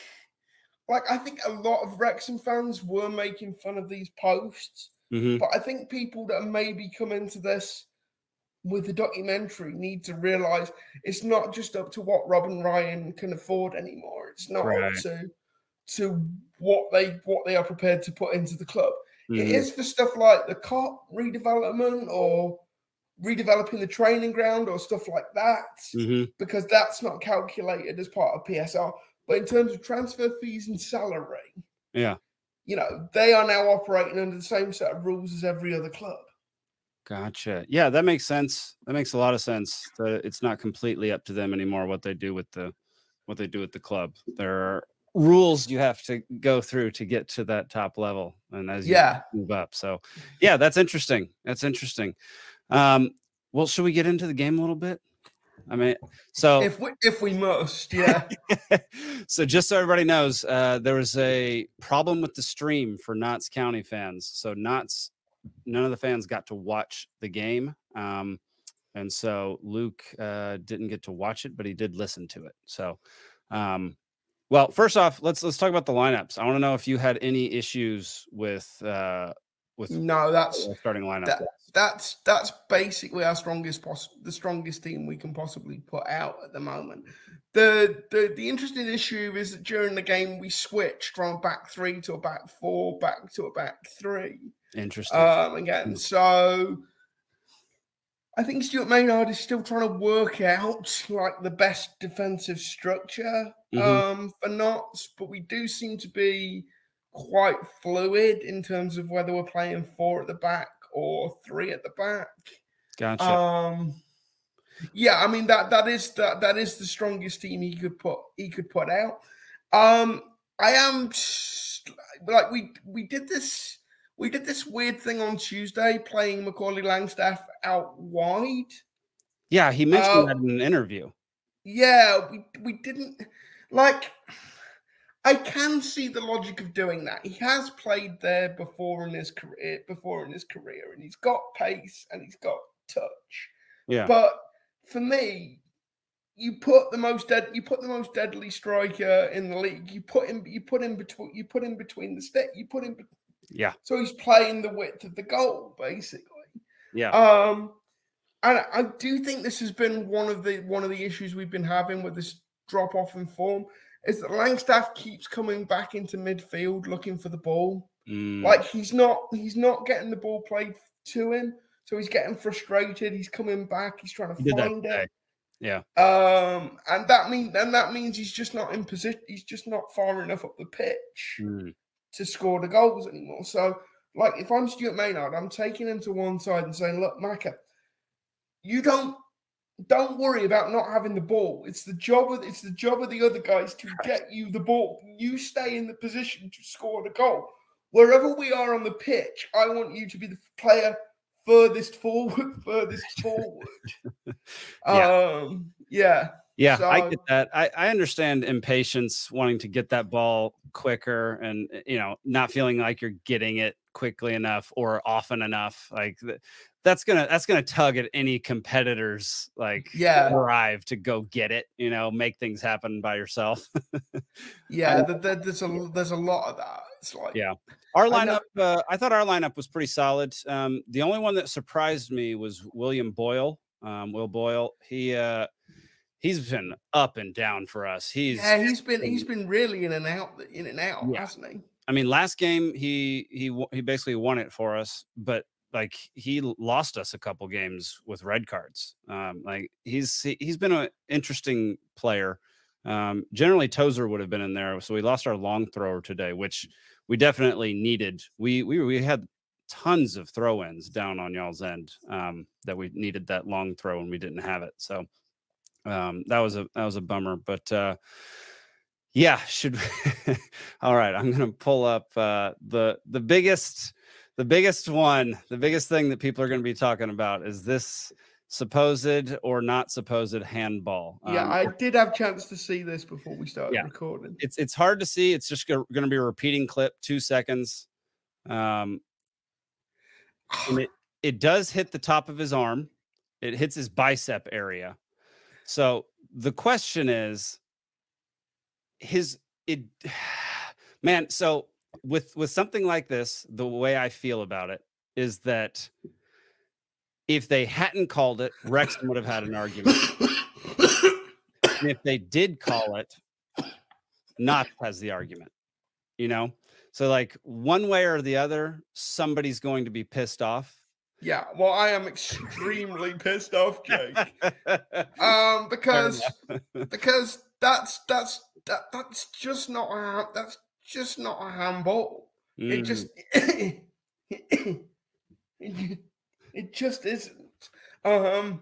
[SPEAKER 7] like, I think a lot of Wrexham fans were making fun of these posts,
[SPEAKER 2] hmm
[SPEAKER 7] but I think people that maybe come into this with the documentary need to realize it's not just up to what Rob and Ryan can afford anymore. It's not
[SPEAKER 2] Right.
[SPEAKER 7] up to to what they what they are prepared to put into the club. It
[SPEAKER 2] Mhm.
[SPEAKER 7] is for stuff like the Kop redevelopment or redeveloping the training ground or stuff like that
[SPEAKER 2] hmm
[SPEAKER 7] because that's not calculated as part of PSR. But in terms of transfer fees and salary,
[SPEAKER 2] Yeah.
[SPEAKER 7] you know, they are now operating under the same set of rules as every other club.
[SPEAKER 2] Gotcha. Yeah, that makes sense. That makes a lot of sense. That it's not completely up to them anymore what they do with the what they do with the club. There are rules you have to go through to get to that top level, and as you
[SPEAKER 7] Yeah.
[SPEAKER 2] move up. So, yeah, that's interesting. That's interesting. Um, well, should we get into the game a little bit? I mean, so
[SPEAKER 7] If we if we must, yeah.
[SPEAKER 2] so just so everybody knows, uh, there was a problem with the stream for Notts County fans. So Notts, none of the fans got to watch the game, um, and so Luke uh, didn't get to watch it, but he did listen to it. So, um, well, first off, let's let's talk about the lineups. I want to know if you had any issues with uh, with
[SPEAKER 7] no, that's
[SPEAKER 2] starting lineup.
[SPEAKER 7] that, that's that's basically our strongest poss- the strongest team we can possibly put out at the moment. The, the the interesting issue is that during the game we switched from back three to a back four, back to a back three.
[SPEAKER 2] Interesting.
[SPEAKER 7] um, again. So I think Stuart Maynard is still trying to work out like the best defensive structure
[SPEAKER 2] Mhm.
[SPEAKER 7] um, for Notts, but we do seem to be quite fluid in terms of whether we're playing four at the back or three at the back.
[SPEAKER 2] gotcha.
[SPEAKER 7] Um, yeah, I mean that that is that that is the strongest team he could put he could put out. Um, I am like we we did this we did this weird thing on Tuesday playing Macaulay Langstaff out wide.
[SPEAKER 2] yeah, he mentioned
[SPEAKER 7] uh,
[SPEAKER 2] that in an interview.
[SPEAKER 7] Yeah, we we didn't like. I can see the logic of doing that. He has played there before in his career, before in his career, and he's got pace and he's got touch.
[SPEAKER 2] Yeah.
[SPEAKER 7] But for me, you put the most dead you put the most deadly striker in the league. You put him you put him between you put him between the stick. You put him be-
[SPEAKER 2] Yeah.
[SPEAKER 7] so he's playing the width of the goal basically.
[SPEAKER 2] Yeah.
[SPEAKER 7] Um, and I do think this has been one of the one of the issues we've been having with this drop off in form is that Langstaff keeps coming back into midfield looking for the ball.
[SPEAKER 2] Mm,
[SPEAKER 7] Like he's not he's not getting the ball played to him, so he's getting frustrated. He's coming back. He's trying to
[SPEAKER 2] he
[SPEAKER 7] find it.
[SPEAKER 2] Yeah.
[SPEAKER 7] Um, and that mean and that means he's just not in position. He's just not far enough up the pitch
[SPEAKER 2] Mm,
[SPEAKER 7] to score the goals anymore. So, like, if I'm Stuart Maynard, I'm taking him to one side and saying, "Look, Maka, you don't don't worry about not having the ball. It's the job of it's the job of the other guys to get you the ball. You stay in the position to score the goal. Wherever we are on the pitch, I want you to be the player furthest forward, furthest forward.
[SPEAKER 2] Yeah.
[SPEAKER 7] Um, yeah,
[SPEAKER 2] Yeah, I get that. I, I understand impatience, wanting to get that ball quicker, and you know, not feeling like you're getting it quickly enough or often enough. Like that's gonna that's gonna tug at any competitor's like
[SPEAKER 7] Yeah.
[SPEAKER 2] drive to go get it. You know, make things happen by yourself.
[SPEAKER 7] yeah. th- th- there's a there's a lot of that. It's like
[SPEAKER 2] Yeah. Our
[SPEAKER 7] I
[SPEAKER 2] lineup, uh, I thought our lineup was pretty solid. Um, the only one that surprised me was William Boyle. Um, Will Boyle. He uh, he's been up and down for us. He's
[SPEAKER 7] Yeah, he's been he's been really in and out, in and out,
[SPEAKER 2] Yeah.
[SPEAKER 7] hasn't he?
[SPEAKER 2] I mean, last game he he he basically won it for us, but like he lost us a couple games with red cards. Um, like he's he, he's been an interesting player. Um, generally, Tozer would have been in there, so we lost our long thrower today, which we definitely needed. We we we had tons of throw-ins down on y'all's end um, that we needed that long throw and we didn't have it. So um, that was a that was a bummer, but. uh yeah, should all right. I'm gonna pull up uh the the biggest the biggest one, the biggest thing that people are gonna be talking about is this supposed or not supposed handball.
[SPEAKER 7] Yeah,
[SPEAKER 2] Um,
[SPEAKER 7] I did have chance to see this before we started
[SPEAKER 2] Yeah.
[SPEAKER 7] recording.
[SPEAKER 2] it's it's hard to see. It's just gonna be a repeating clip, two seconds. Um it, it does hit the top of his arm. It hits his bicep area. So the question is his it man, so with with something like this, the way I feel about it is that if they hadn't called it, Wrexham would have had an argument. And if they did call it, not has the argument. You know? So like one way or the other, somebody's going to be pissed off.
[SPEAKER 7] yeah, well, I am extremely pissed off, Jake. Um, because because that's that's that, that's just not a ha- that's just not a handball. It
[SPEAKER 2] Mm,
[SPEAKER 7] just it, ju- it just isn't. Um,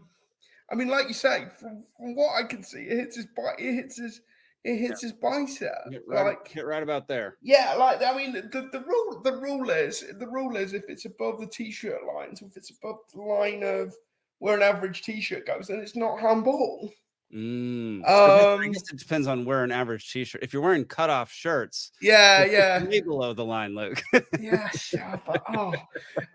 [SPEAKER 7] I mean, like you say, from, from what I can see, it hits his it hits his it hits his bicep.
[SPEAKER 2] hit right,
[SPEAKER 7] Like
[SPEAKER 2] hit right about there.
[SPEAKER 7] yeah, like I mean, the, the rule the rule is the rule is if it's above the t-shirt line, so if it's above the line of where an average t-shirt goes, then it's not handball.
[SPEAKER 2] Mm. So I guess-
[SPEAKER 7] Um,
[SPEAKER 2] it depends on where an average t-shirt. If you're wearing cutoff shirts,
[SPEAKER 7] Yeah, yeah.
[SPEAKER 2] way below the line, Luke.
[SPEAKER 7] Yeah. Oh.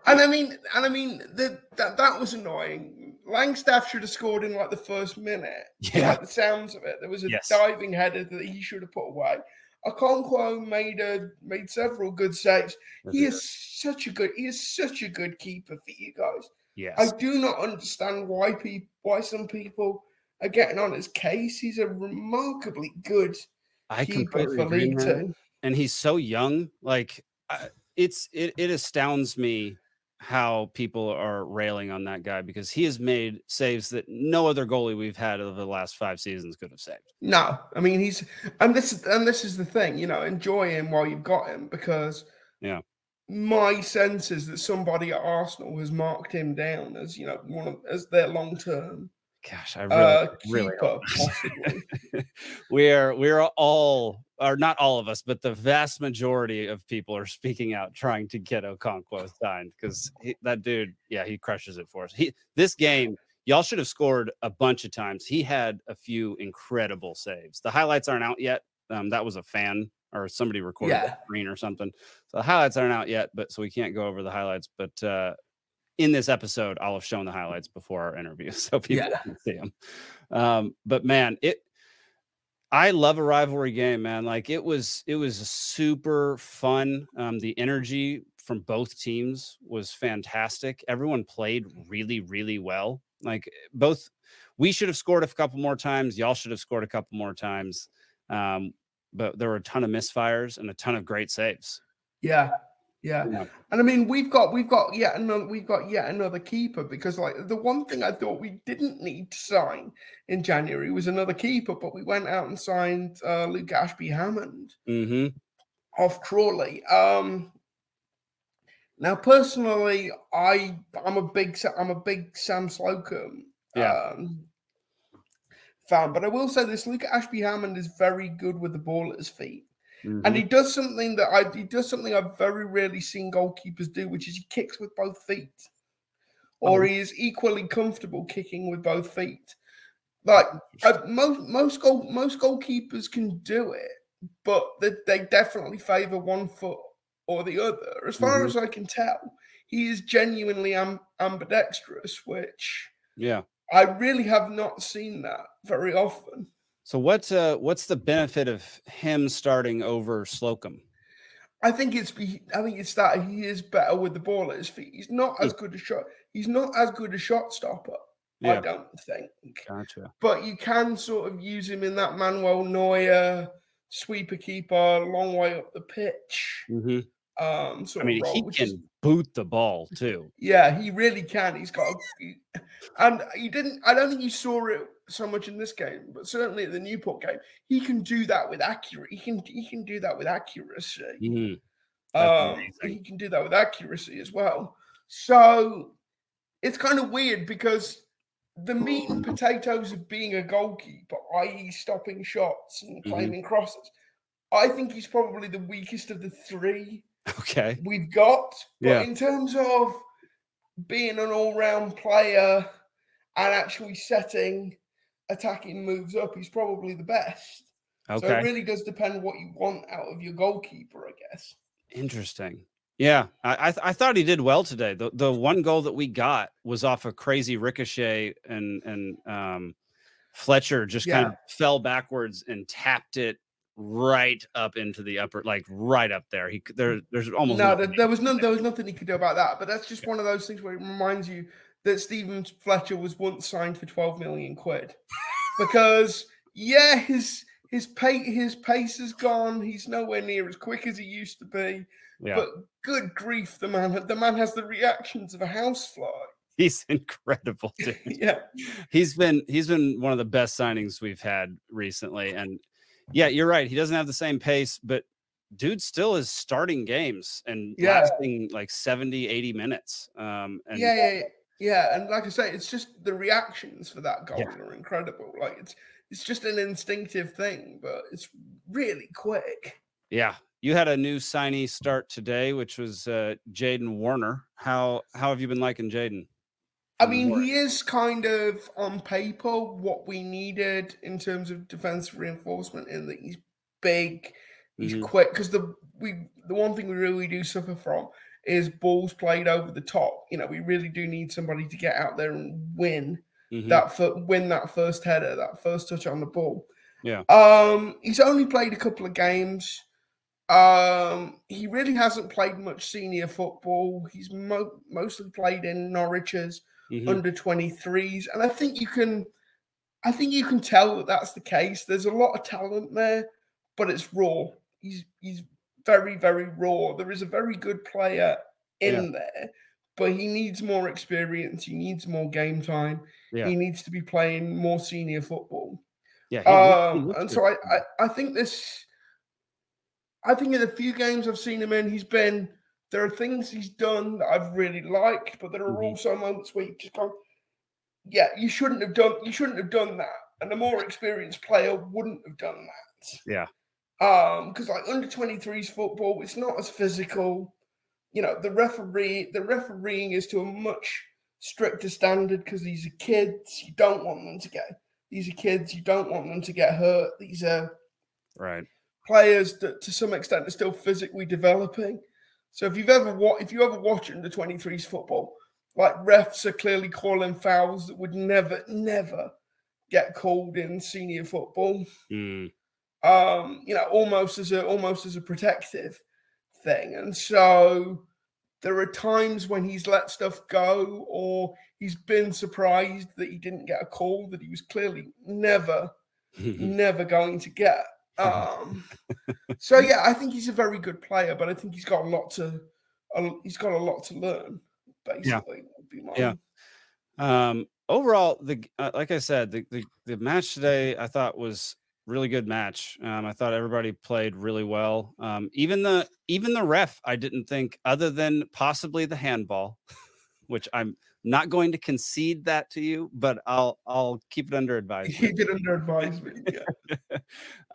[SPEAKER 7] And I mean, and I mean the, that that was annoying. Langstaff should have scored in like the first minute.
[SPEAKER 2] Yeah.
[SPEAKER 7] Like the sounds of it. There was a
[SPEAKER 2] Yes.
[SPEAKER 7] diving header that he should have put away. Okonkwo made a made several good saves. He is such a good he is such a good keeper for you guys.
[SPEAKER 2] yes.
[SPEAKER 7] I do not understand why people why some people are getting on his case. He's a remarkably good
[SPEAKER 2] I
[SPEAKER 7] keeper for League. Two.
[SPEAKER 2] and he's so young. Like I, it's it it astounds me how people are railing on that guy because he has made saves that no other goalie we've had over the last five seasons could have saved.
[SPEAKER 7] No, I mean he's and this is and this is the thing, you know, enjoy him while you've got him because
[SPEAKER 2] Yeah.
[SPEAKER 7] my sense is that somebody at Arsenal has marked him down as you know one of as their long term
[SPEAKER 2] Gosh, I really,
[SPEAKER 7] uh,
[SPEAKER 2] really
[SPEAKER 7] keeper,
[SPEAKER 2] hope not. we're we're all or not all of us, but the vast majority of people are speaking out trying to get Okonkwo signed because that dude, yeah, he crushes it for us. He this game, y'all should have scored a bunch of times. He had a few incredible saves. The highlights aren't out yet. Um, that was a fan or somebody recorded
[SPEAKER 7] Yeah.
[SPEAKER 2] the screen or something. So the highlights aren't out yet, but so we can't go over the highlights. But uh in this episode, I'll have shown the highlights before our interview so people
[SPEAKER 7] Yeah.
[SPEAKER 2] can see them. Um, but man, it I love a rivalry game, man. Like it was it was super fun. Um, the energy from both teams was fantastic. Everyone played really, really well. Like both we should have scored a couple more times. Y'all should have scored a couple more times. Um, but there were a ton of misfires and a ton of great saves.
[SPEAKER 7] Yeah, yeah.
[SPEAKER 2] Yeah.
[SPEAKER 7] And I mean, we've got we've got yet another we've got yet another keeper because like the one thing I thought we didn't need to sign in January was another keeper, but we went out and signed uh, Luke Ashby Hammond
[SPEAKER 2] hmm
[SPEAKER 7] off Crawley. Um, now, personally, I I'm a big I'm a big Sam Slocombe
[SPEAKER 2] Yeah.
[SPEAKER 7] um, fan, but I will say this: Luke Ashby Hammond is very good with the ball at his feet.
[SPEAKER 2] Mm-hmm.
[SPEAKER 7] And he does something that I he does something I've very rarely seen goalkeepers do, which is he kicks with both feet, or
[SPEAKER 2] Oh.
[SPEAKER 7] he is equally comfortable kicking with both feet. Like uh, most most goal most goalkeepers can do it, but they, they definitely favour one foot or the other. As far
[SPEAKER 2] Mhm.
[SPEAKER 7] as I can tell, he is genuinely am, ambidextrous, which
[SPEAKER 2] yeah.
[SPEAKER 7] I really have not seen that very often.
[SPEAKER 2] So what's uh what's the benefit of him starting over Slocombe?
[SPEAKER 7] I think it's I think it's that he is better with the ball at his feet. He's not as good a shot. He's not as good a shot stopper. I don't think.
[SPEAKER 2] gotcha.
[SPEAKER 7] But you can sort of use him in that Manuel Neuer sweeper keeper, long way up the pitch.
[SPEAKER 2] hmm
[SPEAKER 7] Um,
[SPEAKER 2] I mean,
[SPEAKER 7] of role,
[SPEAKER 2] he
[SPEAKER 7] which is-
[SPEAKER 2] can boot the ball too.
[SPEAKER 7] yeah, he really can. He's got, a, he- and you didn't. I don't think you saw it so much in this game, but certainly at the Newport game, he can do that with accuracy. He can he can do that with accuracy.
[SPEAKER 2] Mhm.
[SPEAKER 7] Um, he can do that with accuracy as well. So it's kind of weird because the meat and potatoes of being a goalkeeper, i.e., stopping shots and
[SPEAKER 2] Mhm.
[SPEAKER 7] claiming crosses, I think he's probably the weakest of the three
[SPEAKER 2] Okay.
[SPEAKER 7] we've got. But
[SPEAKER 2] Yeah.
[SPEAKER 7] in terms of being an all-round player and actually setting attacking moves up, he's probably the best.
[SPEAKER 2] Okay.
[SPEAKER 7] So it really does depend what you want out of your goalkeeper, I guess.
[SPEAKER 2] Interesting. Yeah, I I, th- I thought he did well today. The the one goal that we got was off a crazy ricochet, and and um, Fletcher just kind of fell backwards and tapped it right up into the upper, like right up there. He there there's almost
[SPEAKER 7] No, there, there was none.
[SPEAKER 2] there.
[SPEAKER 7] There was nothing he could do about that. But that's just one of those things where it reminds you that Steven Fletcher was once signed for twelve million quid, because yeah, his his pace his pace is gone. He's nowhere near as quick as he used to be.
[SPEAKER 2] Yeah,
[SPEAKER 7] But good grief, the man the man has the reactions of a housefly.
[SPEAKER 2] he's incredible. Dude.
[SPEAKER 7] yeah,
[SPEAKER 2] he's been he's been one of the best signings we've had recently and yeah you're right he doesn't have the same pace but dude still is starting games and
[SPEAKER 7] Yeah.
[SPEAKER 2] lasting like 70 80 minutes um and
[SPEAKER 7] yeah, yeah, yeah, yeah. And like I say, it's just the reactions for that goal
[SPEAKER 2] Yeah.
[SPEAKER 7] are incredible. Like it's it's just an instinctive thing, but it's really quick.
[SPEAKER 2] yeah you had a new signee start today which was uh jaden warner how how have you been liking jaden
[SPEAKER 7] I mean, he is kind of on paper what we needed in terms of defensive reinforcement. In that he's big, he's
[SPEAKER 2] Mhm.
[SPEAKER 7] quick. Because the we the one thing we really do suffer from is balls played over the top. You know, we really do need somebody to get out there and win
[SPEAKER 2] Mhm.
[SPEAKER 7] that fir- win that first header, that first touch on the ball.
[SPEAKER 2] Yeah.
[SPEAKER 7] Um, he's only played a couple of games. Um, he really hasn't played much senior football. He's mo- mostly played in Norwich's
[SPEAKER 2] Mhm.
[SPEAKER 7] under 23s and i think you can i think you can tell that that's the case there's a lot of talent there but it's raw he's he's very very raw there is a very good player in there but he needs more experience he needs more game time
[SPEAKER 2] Yeah.
[SPEAKER 7] he needs to be playing more senior football
[SPEAKER 2] yeah he he
[SPEAKER 7] um
[SPEAKER 2] looks
[SPEAKER 7] and so I, I i think this i think in the few games i've seen him in he's been there are things he's done that I've really liked, but there are
[SPEAKER 2] Mhm.
[SPEAKER 7] also moments where you just go, "Yeah, you shouldn't have done. You shouldn't have done that." And a more experienced player wouldn't have done that.
[SPEAKER 2] Yeah.
[SPEAKER 7] Um, because like under 23s football, it's not as physical. You know, the referee, the refereeing is to a much stricter standard because these are kids. You don't want them to get. These are kids. You don't want them to get hurt. These are
[SPEAKER 2] right
[SPEAKER 7] players that to some extent are still physically developing. So if you've ever wa- if you ever watch under 23s football, like refs are clearly calling fouls that would never, never get called in senior football.
[SPEAKER 2] Mm,
[SPEAKER 7] Um, you know, almost as a almost as a protective thing. And so there are times when he's let stuff go or he's been surprised that he didn't get a call that he was clearly never never going to get. Um, so yeah, I think he's a very good player, but I think he's got a lot to a, he's got a lot to learn. Basically, would be my-
[SPEAKER 2] Yeah. Um, overall, the uh, like I said, the, the the match today I thought was really good match. Um, I thought everybody played really well. Um, even the even the ref, I didn't think, other than possibly the handball, which I'm not going to concede that to you, but I'll I'll keep it under advisement.
[SPEAKER 7] Keep it under advisement. Yeah.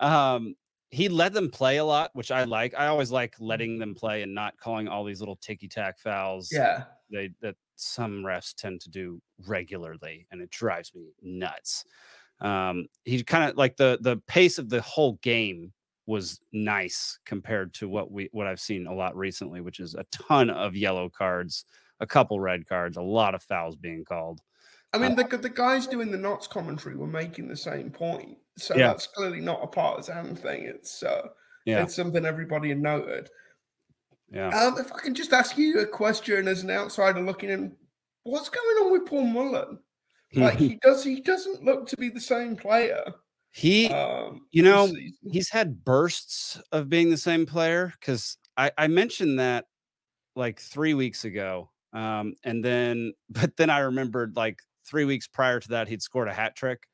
[SPEAKER 2] um, he let them play a lot, which I like. I always like letting them play and not calling all these little ticky tack fouls
[SPEAKER 7] yeah.
[SPEAKER 2] they that some refs tend to do regularly, and it drives me nuts. Um, he kind of like the the pace of the whole game was nice compared to what we what I've seen a lot recently, which is a ton of yellow cards, a couple red cards, a lot of fouls being called.
[SPEAKER 7] I mean, the, the guys doing the Notts commentary were making the same point. So
[SPEAKER 2] Yeah.
[SPEAKER 7] that's clearly not a partisan thing. It's uh,
[SPEAKER 2] Yeah,
[SPEAKER 7] it's something everybody had noted.
[SPEAKER 2] yeah.
[SPEAKER 7] Um, if I can just ask you a question as an outsider looking in, what's going on with Paul Mullen? Like he does, he doesn't look to be the same player.
[SPEAKER 2] he
[SPEAKER 7] Um,
[SPEAKER 2] you know, he's had bursts of being the same player because I, I mentioned that like three weeks ago. Um, and then, but then I remembered like three weeks prior to that, he'd scored a hat trick.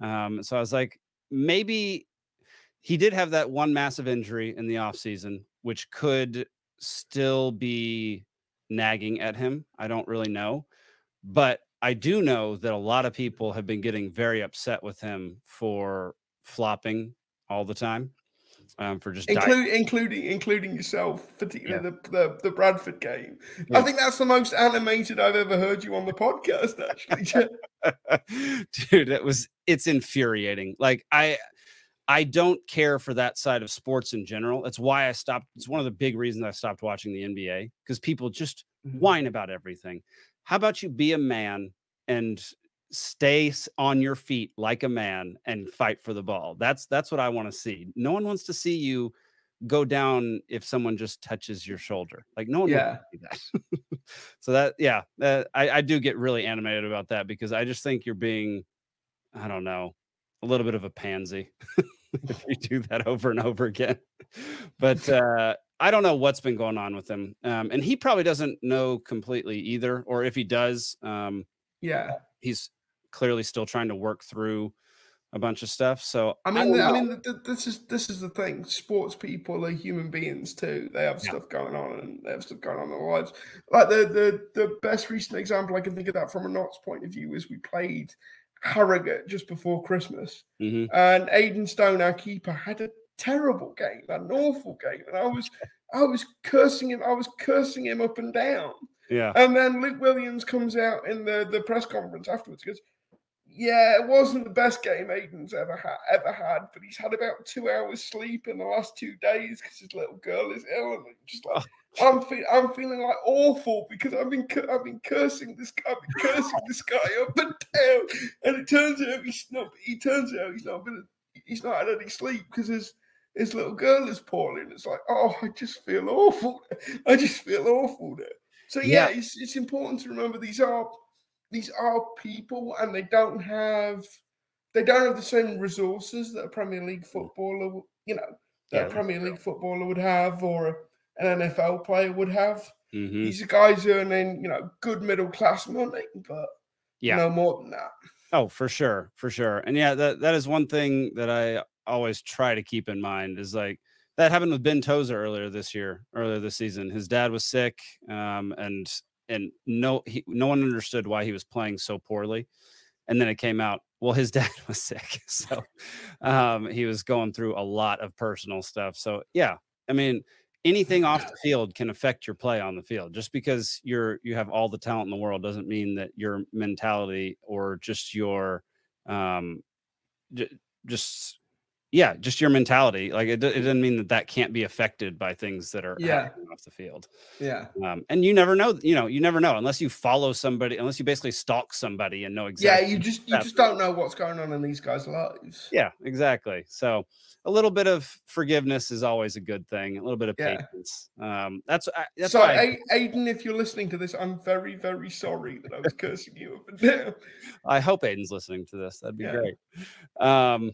[SPEAKER 2] Um, so I was like, maybe he did have that one massive injury in the offseason, which could still be nagging at him. I don't really know. But I do know that a lot of people have been getting very upset with him for flopping all the time. Um, for just
[SPEAKER 7] Include, including including yourself, particularly the, the the Bradford game.
[SPEAKER 2] Yeah.
[SPEAKER 7] I think that's the most animated I've ever heard you on the podcast. Actually,
[SPEAKER 2] dude it was it's infuriating like i i don't care for that side of sports in general that's why i stopped it's one of the big reasons i stopped watching the nba because people just
[SPEAKER 7] Mhm.
[SPEAKER 2] whine about everything how about you be a man and stay on your feet like a man and fight for the ball? That's that's what i want to see. No one wants to see you go down if someone just touches your shoulder. Like no one
[SPEAKER 7] Yeah.
[SPEAKER 2] wants to see that. So that yeah uh, I, I do get really animated about that because i just think you're being i don't know a little bit of a pansy if you do that over and over again but uh i don't know what's been going on with him um and he probably doesn't know completely either or if he does um
[SPEAKER 7] yeah.
[SPEAKER 2] he's clearly still trying to work through a bunch of stuff so
[SPEAKER 7] I mean, the, I mean, the, the, this is this is the thing. Sports people are human beings too. They have
[SPEAKER 2] Yeah.
[SPEAKER 7] stuff going on, and they have stuff going on in their lives. Like the the the best recent example I can think of that from a Notts point of view is we played Harrogate just before Christmas,
[SPEAKER 2] Mhm.
[SPEAKER 7] and Aidan Stone, our keeper, had a terrible game, an awful game, and I was I was cursing him. I was cursing him up and down.
[SPEAKER 2] yeah
[SPEAKER 7] And then Luke Williams comes out in the, the press conference afterwards goes, Yeah, it wasn't the best game Aidan's ever had ever had, but he's had about two hours sleep in the last two days because his little girl is ill. And I'm just like oh, I'm fe- I'm feeling like awful because I've been cu- I've been cursing this guy, I've been cursing this guy up and down, and it turns out he's not. He turns out he's not been he's not had any sleep because his his little girl is poorly, and it's like oh, I just feel awful. I just feel awful there. So yeah,
[SPEAKER 2] Yeah.
[SPEAKER 7] it's it's important to remember these are these are people, and they don't have they don't have the same resources that a Premier League footballer, you know, that
[SPEAKER 2] Yeah.
[SPEAKER 7] a Premier League footballer would have, or an NFL player would have.
[SPEAKER 2] Mhm.
[SPEAKER 7] These are guys earning, you know, good middle class money, but
[SPEAKER 2] yeah
[SPEAKER 7] no more than that.
[SPEAKER 2] Oh, for sure, for sure. And yeah, that that is one thing that I always try to keep in mind is like that happened with Ben Tozer earlier this year, earlier this season. His dad was sick, um, and and no he, no one understood why he was playing so poorly. And then it came out, well, his dad was sick. So um, he was going through a lot of personal stuff. So yeah, I mean, anything off the field can affect your play on the field. Just because you're you have all the talent in the world doesn't mean that your mentality or just your um j- just yeah, just your mentality. Like it, it doesn't mean that that can't be affected by things that are
[SPEAKER 7] Yeah.
[SPEAKER 2] off the field.
[SPEAKER 7] Yeah.
[SPEAKER 2] Um, and you never know, you know, you never know unless you follow somebody, unless you basically stalk somebody and know exactly.
[SPEAKER 7] Yeah, you just you just don't know what's going on in these guys' lives.
[SPEAKER 2] Yeah, exactly. So a little bit of forgiveness is always a good thing. A little bit of
[SPEAKER 7] Yeah.
[SPEAKER 2] patience. Um, that's I- that's
[SPEAKER 7] so,
[SPEAKER 2] I-
[SPEAKER 7] Aidan, if you're listening to this, I'm very, very sorry that I was cursing you up and down.
[SPEAKER 2] I hope Aidan's listening to this. That'd be
[SPEAKER 7] Yeah.
[SPEAKER 2] great. Um,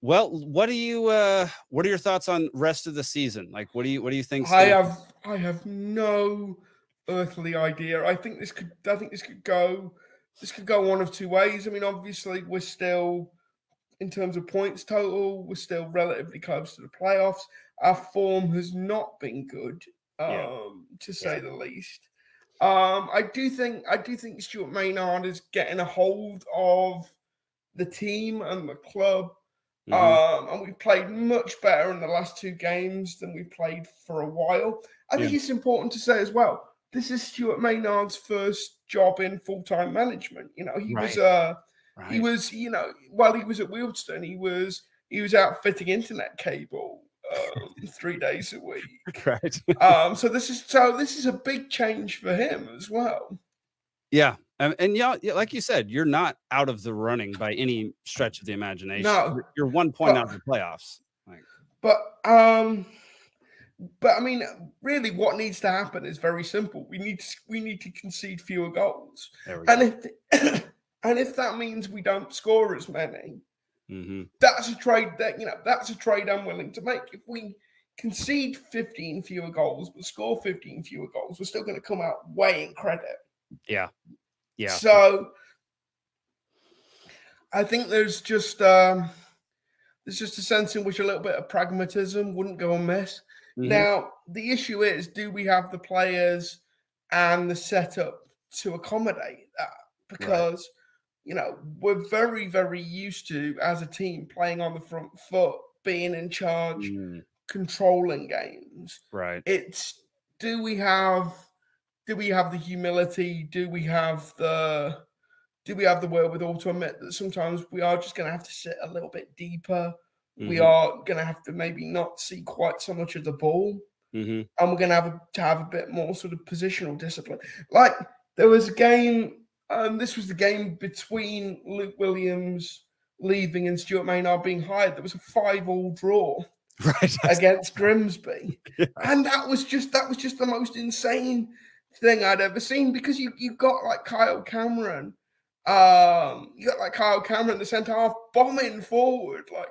[SPEAKER 2] well, what do you uh what are your thoughts on rest of the season? Like what do you what do you think?
[SPEAKER 7] I have I have no earthly idea. I think this could I think this could go this could go one of two ways. I mean, obviously we're still in terms of points total, we're still relatively close to the playoffs. Our form has not been good, um,
[SPEAKER 2] Yeah.
[SPEAKER 7] to say
[SPEAKER 2] Yeah.
[SPEAKER 7] the least. Um, I do think I do think Stuart Maynard is getting a hold of the team and the club
[SPEAKER 2] Mhm.
[SPEAKER 7] um, and we've played much better in the last two games than we played for a while. I think
[SPEAKER 2] Yeah.
[SPEAKER 7] it's important to say as well. This is Stuart Maynard's first job in full time management. You know, he was
[SPEAKER 2] Right.
[SPEAKER 7] uh he was you know while he was at Wealdstone, he was he was out fitting internet cable um, three days a week.
[SPEAKER 2] right.
[SPEAKER 7] Um, so this is so this is a big change for him as well.
[SPEAKER 2] Yeah. And, and yeah, like you said, you're not out of the running by any stretch of the imagination.
[SPEAKER 7] No.
[SPEAKER 2] You're- one point
[SPEAKER 7] But-
[SPEAKER 2] out of the playoffs. Like,
[SPEAKER 7] But um but I mean really what needs to happen is very simple. We need to we need to concede fewer goals.
[SPEAKER 2] there we go.
[SPEAKER 7] And if and if that means we don't score as many,
[SPEAKER 2] hmm
[SPEAKER 7] that's a trade that you know, that's a trade I'm willing to make. If we concede 15 fewer goals but score 15 fewer goals, we're still going to come out way in credit.
[SPEAKER 2] Yeah. Yeah.
[SPEAKER 7] So I think there's just um there's just a sense in which a little bit of pragmatism wouldn't go amiss.
[SPEAKER 2] Mhm.
[SPEAKER 7] Now, the issue is do we have the players and the setup to accommodate that? Because, you know, we're very, very used to, as a team, playing on the front foot, being in charge,
[SPEAKER 2] Mm,
[SPEAKER 7] controlling games.
[SPEAKER 2] right.
[SPEAKER 7] It's do we have do we have the humility? Do we have the do we have the wherewithal to admit that sometimes we are just going to have to sit a little bit deeper? We
[SPEAKER 2] Mhm,
[SPEAKER 7] are going to have to maybe not see quite so much of the ball
[SPEAKER 2] mhm.
[SPEAKER 7] and we're going to have a, to have a bit more sort of positional discipline. Like there was a game, um, this was the game between Luke Williams leaving and Stuart Maynard being hired. There was a five-all draw
[SPEAKER 2] Right.
[SPEAKER 7] against Grimsby,
[SPEAKER 2] Yeah.
[SPEAKER 7] and that was just that was just the most insane thing I'd ever seen because you you got like Kyle Cameron. Um, you got like Kyle Cameron, the centre half, bombing forward. Like,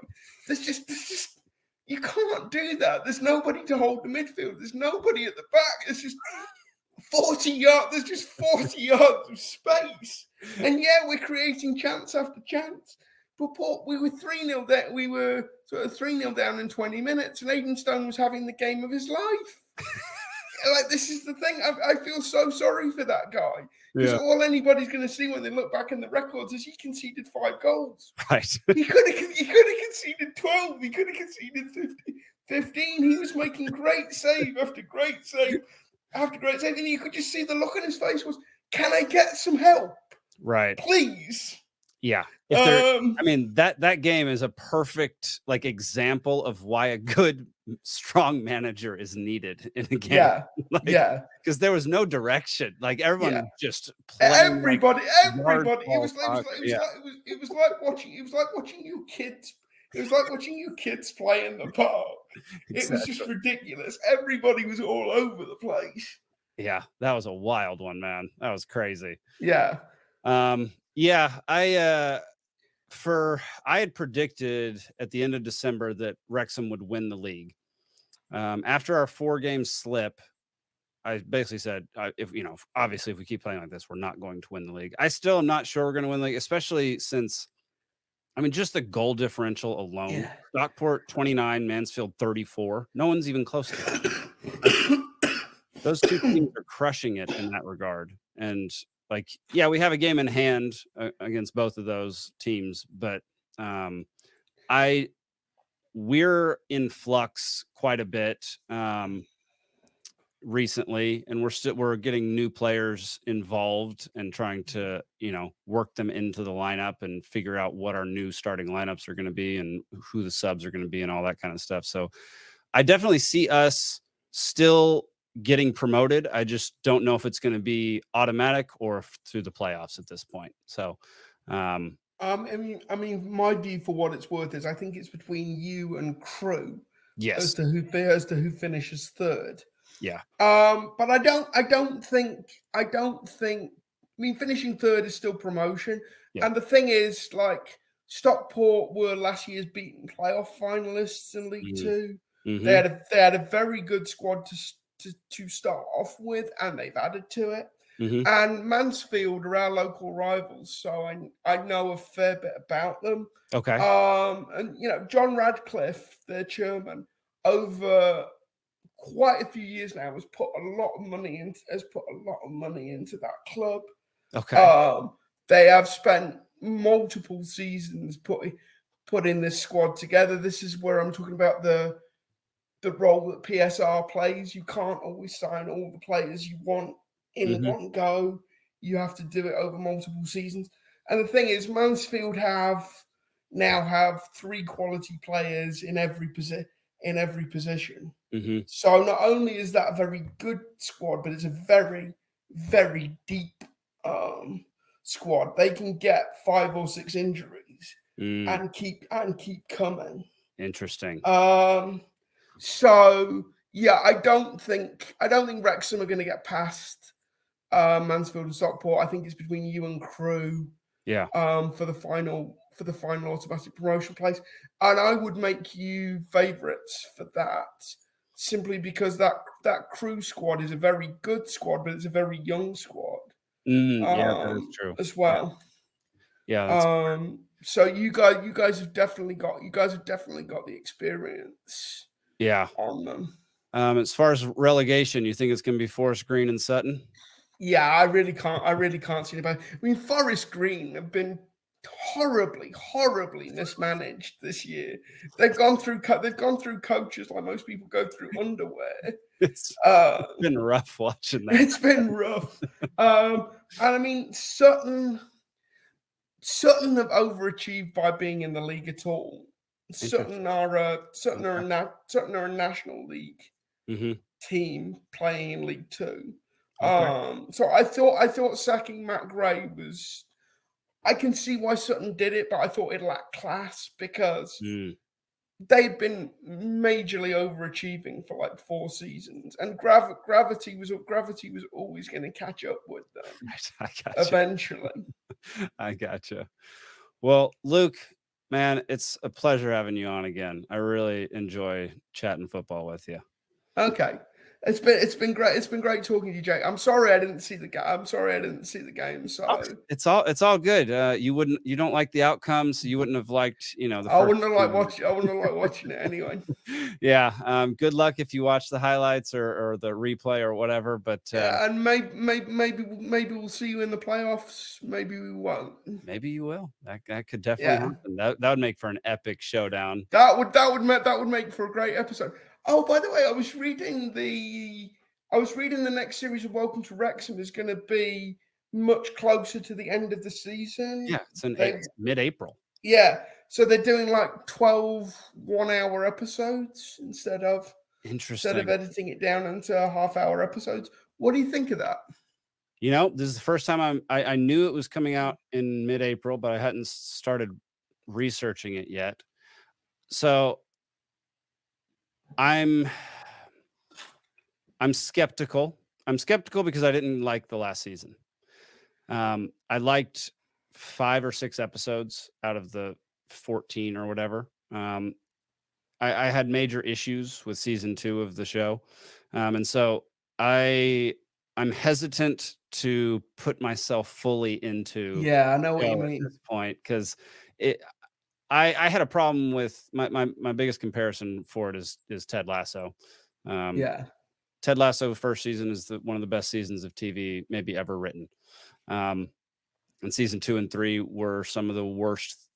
[SPEAKER 7] there's just, there's just, you can't do that. There's nobody to hold the midfield. There's nobody at the back. It's just 40 yards. There's just 40 yards of space. And yeah, we're creating chance after chance. But Paul, we were 3 0 there. We were sort of 3 0 down in 20 minutes, and Aidan Stone was having the game of his life. like, this is the thing. I, I feel so sorry for that guy. Because
[SPEAKER 2] Yeah.
[SPEAKER 7] all anybody's going to see when they look back in the records is he conceded five goals.
[SPEAKER 2] Right.
[SPEAKER 7] He could have he could have conceded 12. He could have conceded 50, 15. He was making great save after great save after great save. And you could just see the look on his face was, can I get some help?
[SPEAKER 2] Right.
[SPEAKER 7] Please.
[SPEAKER 2] Yeah.
[SPEAKER 7] Um,
[SPEAKER 2] I mean that that game is a perfect like example of why a good strong manager is needed in a game.
[SPEAKER 7] yeah,
[SPEAKER 2] Like,
[SPEAKER 7] yeah.
[SPEAKER 2] because there was no direction. Like everyone
[SPEAKER 7] Yeah.
[SPEAKER 2] just playing, like-
[SPEAKER 7] Everybody, everybody. It was, it,
[SPEAKER 2] hardball
[SPEAKER 7] was, like, it, was like, it, was, it was like watching. It was like watching you kids. It was like watching you kids play in the park. It was just ridiculous. Everybody was all over the place.
[SPEAKER 2] yeah, that was a wild one, man. That was crazy.
[SPEAKER 7] Yeah,
[SPEAKER 2] Um, yeah, I uh for I had predicted at the end of December that Wrexham would win the league. Um, after our four game slip, I basically said, uh, if you know, obviously, if we keep playing like this, we're not going to win the league. I still am not sure we're going to win the league, especially since, I mean, just the goal differential alone.
[SPEAKER 7] Yeah.
[SPEAKER 2] Stockport 29, Mansfield 34. No one's even close to that. Those two teams are crushing it in that regard. And like, yeah, we have a game in hand uh, against both of those teams, but um, I we're in flux quite a bit. Um, recently, and we're still we're getting new players involved and trying to you know work them into the lineup and figure out what our new starting lineups are going to be and who the subs are going to be and all that kind of stuff. So I definitely see us still getting promoted. I just don't know if it's going to be automatic or through the playoffs at this point. So um
[SPEAKER 7] Um, I mean, I mean, my view for what it's worth is I think it's between you and Crewe as to who as to who finishes third.
[SPEAKER 2] Yeah.
[SPEAKER 7] Um, but I don't, I don't think, I don't think. I mean, finishing third is still promotion,
[SPEAKER 2] Yeah.
[SPEAKER 7] and the thing is, like Stockport were last year's beaten playoff finalists in League
[SPEAKER 2] Mhm.
[SPEAKER 7] Two.
[SPEAKER 2] Mhm.
[SPEAKER 7] They had a they had a very good squad to to, to start off with, and they've added to it.
[SPEAKER 2] Mhm.
[SPEAKER 7] And Mansfield are our local rivals, so I I know a fair bit about them.
[SPEAKER 2] Okay.
[SPEAKER 7] Um, and you know, John Radcliffe, their chairman, over quite a few years now, has put a lot of money into has put a lot of money into that club.
[SPEAKER 2] okay.
[SPEAKER 7] Um, they have spent multiple seasons putting putting this squad together. This is where I'm talking about the the role that PSR plays. You can't always sign all the players you want in
[SPEAKER 2] Mhm.
[SPEAKER 7] one go. You have to do it over multiple seasons. And the thing is, Mansfield have now have three quality players in every position in every position.
[SPEAKER 2] hmm
[SPEAKER 7] So not only is that a very good squad, but it's a very, very deep um, squad. They can get five or six injuries
[SPEAKER 2] Mm,
[SPEAKER 7] and keep and keep coming.
[SPEAKER 2] interesting.
[SPEAKER 7] Um, so yeah, I don't think I don't think Wrexham are going to get past uh, Mansfield and Stockport. I think it's between you and Crewe
[SPEAKER 2] yeah.
[SPEAKER 7] um, for the final for the final automatic promotion place, and I would make you favourites for that simply because that that Crewe squad is a very good squad, but it's a very young squad
[SPEAKER 2] Mm, yeah, that
[SPEAKER 7] um,
[SPEAKER 2] is true.
[SPEAKER 7] as well.
[SPEAKER 2] Yeah. That's,
[SPEAKER 7] Um, so you guys, you guys have definitely got you guys have definitely got the experience
[SPEAKER 2] yeah.
[SPEAKER 7] on them.
[SPEAKER 2] Um, as far as relegation, you think it's going to be Forest Green and Sutton?
[SPEAKER 7] Yeah, I really can't. I really can't see anybody. I mean, Forest Green have been horribly, horribly mismanaged this year. They've gone through. They've gone through coaches like most people go through underwear.
[SPEAKER 2] It's
[SPEAKER 7] Uh,
[SPEAKER 2] been rough watching that.
[SPEAKER 7] it's been rough. Um, and I mean, Sutton, Sutton have overachieved by being in the league at all. Sutton are a Sutton are a Sutton are a national league
[SPEAKER 2] hmm
[SPEAKER 7] team playing in League Two.
[SPEAKER 2] Okay.
[SPEAKER 7] Um, so I thought I thought sacking Matt Gray was. I can see why Sutton did it, but I thought it lacked class because
[SPEAKER 2] Mm,
[SPEAKER 7] they've been majorly overachieving for like four seasons, and grav- gravity was gravity was always going to catch up with them
[SPEAKER 2] I got
[SPEAKER 7] eventually.
[SPEAKER 2] I gotcha. Well, Luke, man, it's a pleasure having you on again. I really enjoy chatting football with you.
[SPEAKER 7] Okay. It's been it's been great. It's been great talking to you, Jake. I'm sorry I didn't see the game. I'm sorry I didn't see the game. So
[SPEAKER 2] It's all it's all good. Uh, you wouldn't you don't like the outcome, so you wouldn't have liked you know the.
[SPEAKER 7] I wouldn't have liked watching. I wouldn't have liked watching it anyway.
[SPEAKER 2] yeah. Um, good luck if you watch the highlights or, or the replay or whatever. But uh,
[SPEAKER 7] Yeah, and maybe maybe maybe maybe we'll see you in the playoffs. Maybe we won't.
[SPEAKER 2] maybe you will. That that could definitely
[SPEAKER 7] Yeah.
[SPEAKER 2] happen. That that would make for an epic showdown.
[SPEAKER 7] That would that would make that would make for a great episode. Oh, by the way, I was reading the I was reading the next series of Welcome to Wrexham is going to be much closer to the end of the season.
[SPEAKER 2] Yeah, it's in
[SPEAKER 7] They-
[SPEAKER 2] mid-April.
[SPEAKER 7] Yeah. So they're doing like 12 one hour episodes instead of
[SPEAKER 2] Interesting.
[SPEAKER 7] instead of editing it down into half hour episodes. What do you think of that?
[SPEAKER 2] You know, this is the first time I'm, I, I knew it was coming out in mid April, but I hadn't started researching it yet. So I'm, I'm skeptical. I'm skeptical because I didn't like the last season. Um, I liked five or six episodes out of the 14 or whatever. Um, I, I had major issues with season two of the show. Um, and so I I'm hesitant to put myself fully into
[SPEAKER 7] Yeah, I know what you
[SPEAKER 2] show at
[SPEAKER 7] mean.
[SPEAKER 2] this point because it I I had a problem with my my my biggest comparison for it is is Ted Lasso. Um
[SPEAKER 7] Yeah.
[SPEAKER 2] Ted Lasso first season is the, one of the best seasons of TV maybe ever written. Um, and season two and three were some of the worst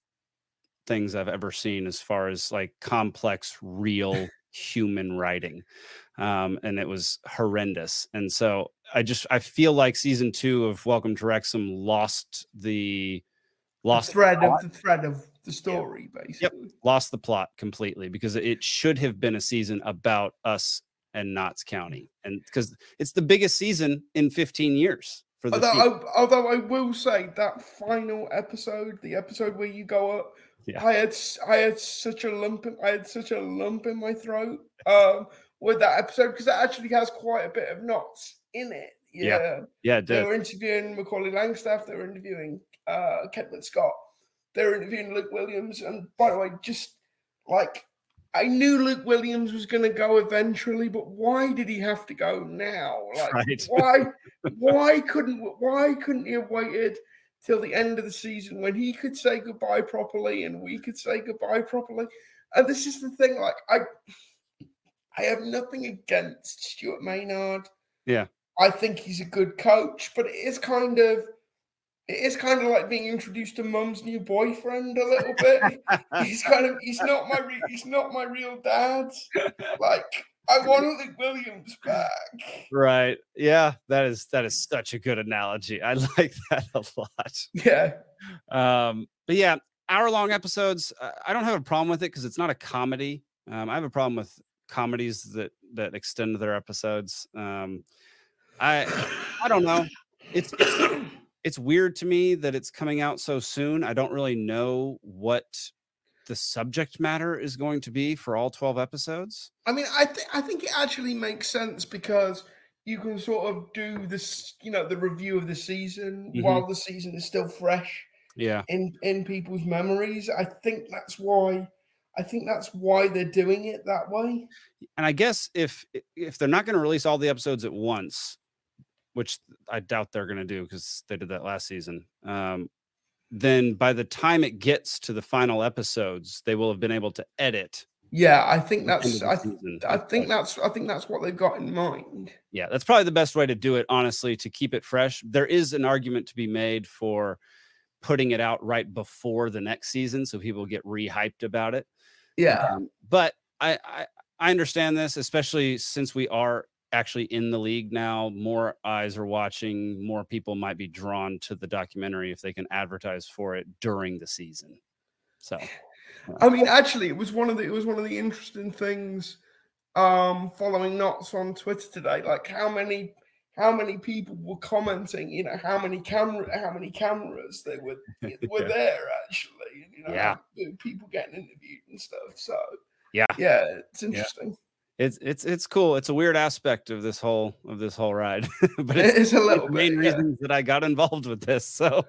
[SPEAKER 2] things I've ever seen as far as like complex, real human writing. Um, and it was horrendous. And so I just I feel like season two of Welcome to Wrexham lost the
[SPEAKER 7] The
[SPEAKER 2] lost the
[SPEAKER 7] thread
[SPEAKER 2] plot
[SPEAKER 7] of the thread of the story, basically. Yep.
[SPEAKER 2] lost the plot completely because it should have been a season about us and Notts County, and because it's the biggest season in 15 years for the.
[SPEAKER 7] Although, I, although I will say that final episode, the episode where you go up,
[SPEAKER 2] Yeah.
[SPEAKER 7] I had I had such a lump in I had such a lump in my throat um, with that episode because it actually has quite a bit of Notts in it.
[SPEAKER 2] Yeah,
[SPEAKER 7] Yeah,
[SPEAKER 2] yeah, it
[SPEAKER 7] they were interviewing Macaulay Langstaff, they were interviewing uh, Kevin Scott, they were interviewing Luke Williams, and by the way, just like I knew Luke Williams was going to go eventually, but why did he have to go now? Like,
[SPEAKER 2] Right.
[SPEAKER 7] why? Why couldn't? Why couldn't he have waited till the end of the season when he could say goodbye properly and we could say goodbye properly? And this is the thing. Like I, I have nothing against Stuart Maynard.
[SPEAKER 2] Yeah.
[SPEAKER 7] I think he's a good coach, but it is kind of. It is kind of like being introduced to mum's new boyfriend a little bit he's kind of he's not my re- he's not my real dad. Like I want Luke Williams back.
[SPEAKER 2] Right. Yeah, that is that is such a good analogy. I like that a lot.
[SPEAKER 7] Yeah,
[SPEAKER 2] Um, but yeah, hour long episodes. I don't have a problem with it because it's not a comedy. Um, I have a problem with comedies that that extend their episodes. Um, I I don't know. It's it's, it's weird to me that it's coming out so soon. I don't really know what the subject matter is going to be for all 12 episodes.
[SPEAKER 7] I mean, I think I think it actually makes sense because you can sort of do this, you know, the review of the season
[SPEAKER 2] Mhm.
[SPEAKER 7] while the season is still fresh
[SPEAKER 2] Yeah.
[SPEAKER 7] in in people's memories. I think that's why. I think that's why they're doing it that way.
[SPEAKER 2] and I guess if if they're not going to release all the episodes at once, which I doubt they're going to do because they did that last season, um, then by the time it gets to the final episodes, they will have been able to edit.
[SPEAKER 7] Yeah, I think that's I. I think that's I think that's what they've got in mind.
[SPEAKER 2] yeah, that's probably the best way to do it, honestly, to keep it fresh. There is an argument to be made for putting it out right before the next season so people get rehyped about it.
[SPEAKER 7] Yeah.
[SPEAKER 2] Um, but I, I I understand this, especially since we are actually in the league now. More eyes are watching. More people might be drawn to the documentary if they can advertise for it during the season. So
[SPEAKER 7] I mean, actually, it was one of the it was one of the interesting things um following Notts on Twitter today. Like how many how many people were commenting, you know, how many camera how many cameras they were were
[SPEAKER 2] Yeah.
[SPEAKER 7] there actually, you know,
[SPEAKER 2] Yeah.
[SPEAKER 7] you know, people getting interviewed and stuff. So
[SPEAKER 2] Yeah.
[SPEAKER 7] yeah, it's interesting.
[SPEAKER 2] It's it's it's cool. It's a weird aspect of this whole of this whole ride, but
[SPEAKER 7] It
[SPEAKER 2] it's
[SPEAKER 7] a little
[SPEAKER 2] the main
[SPEAKER 7] bit, yeah.
[SPEAKER 2] reasons that I got involved with this. So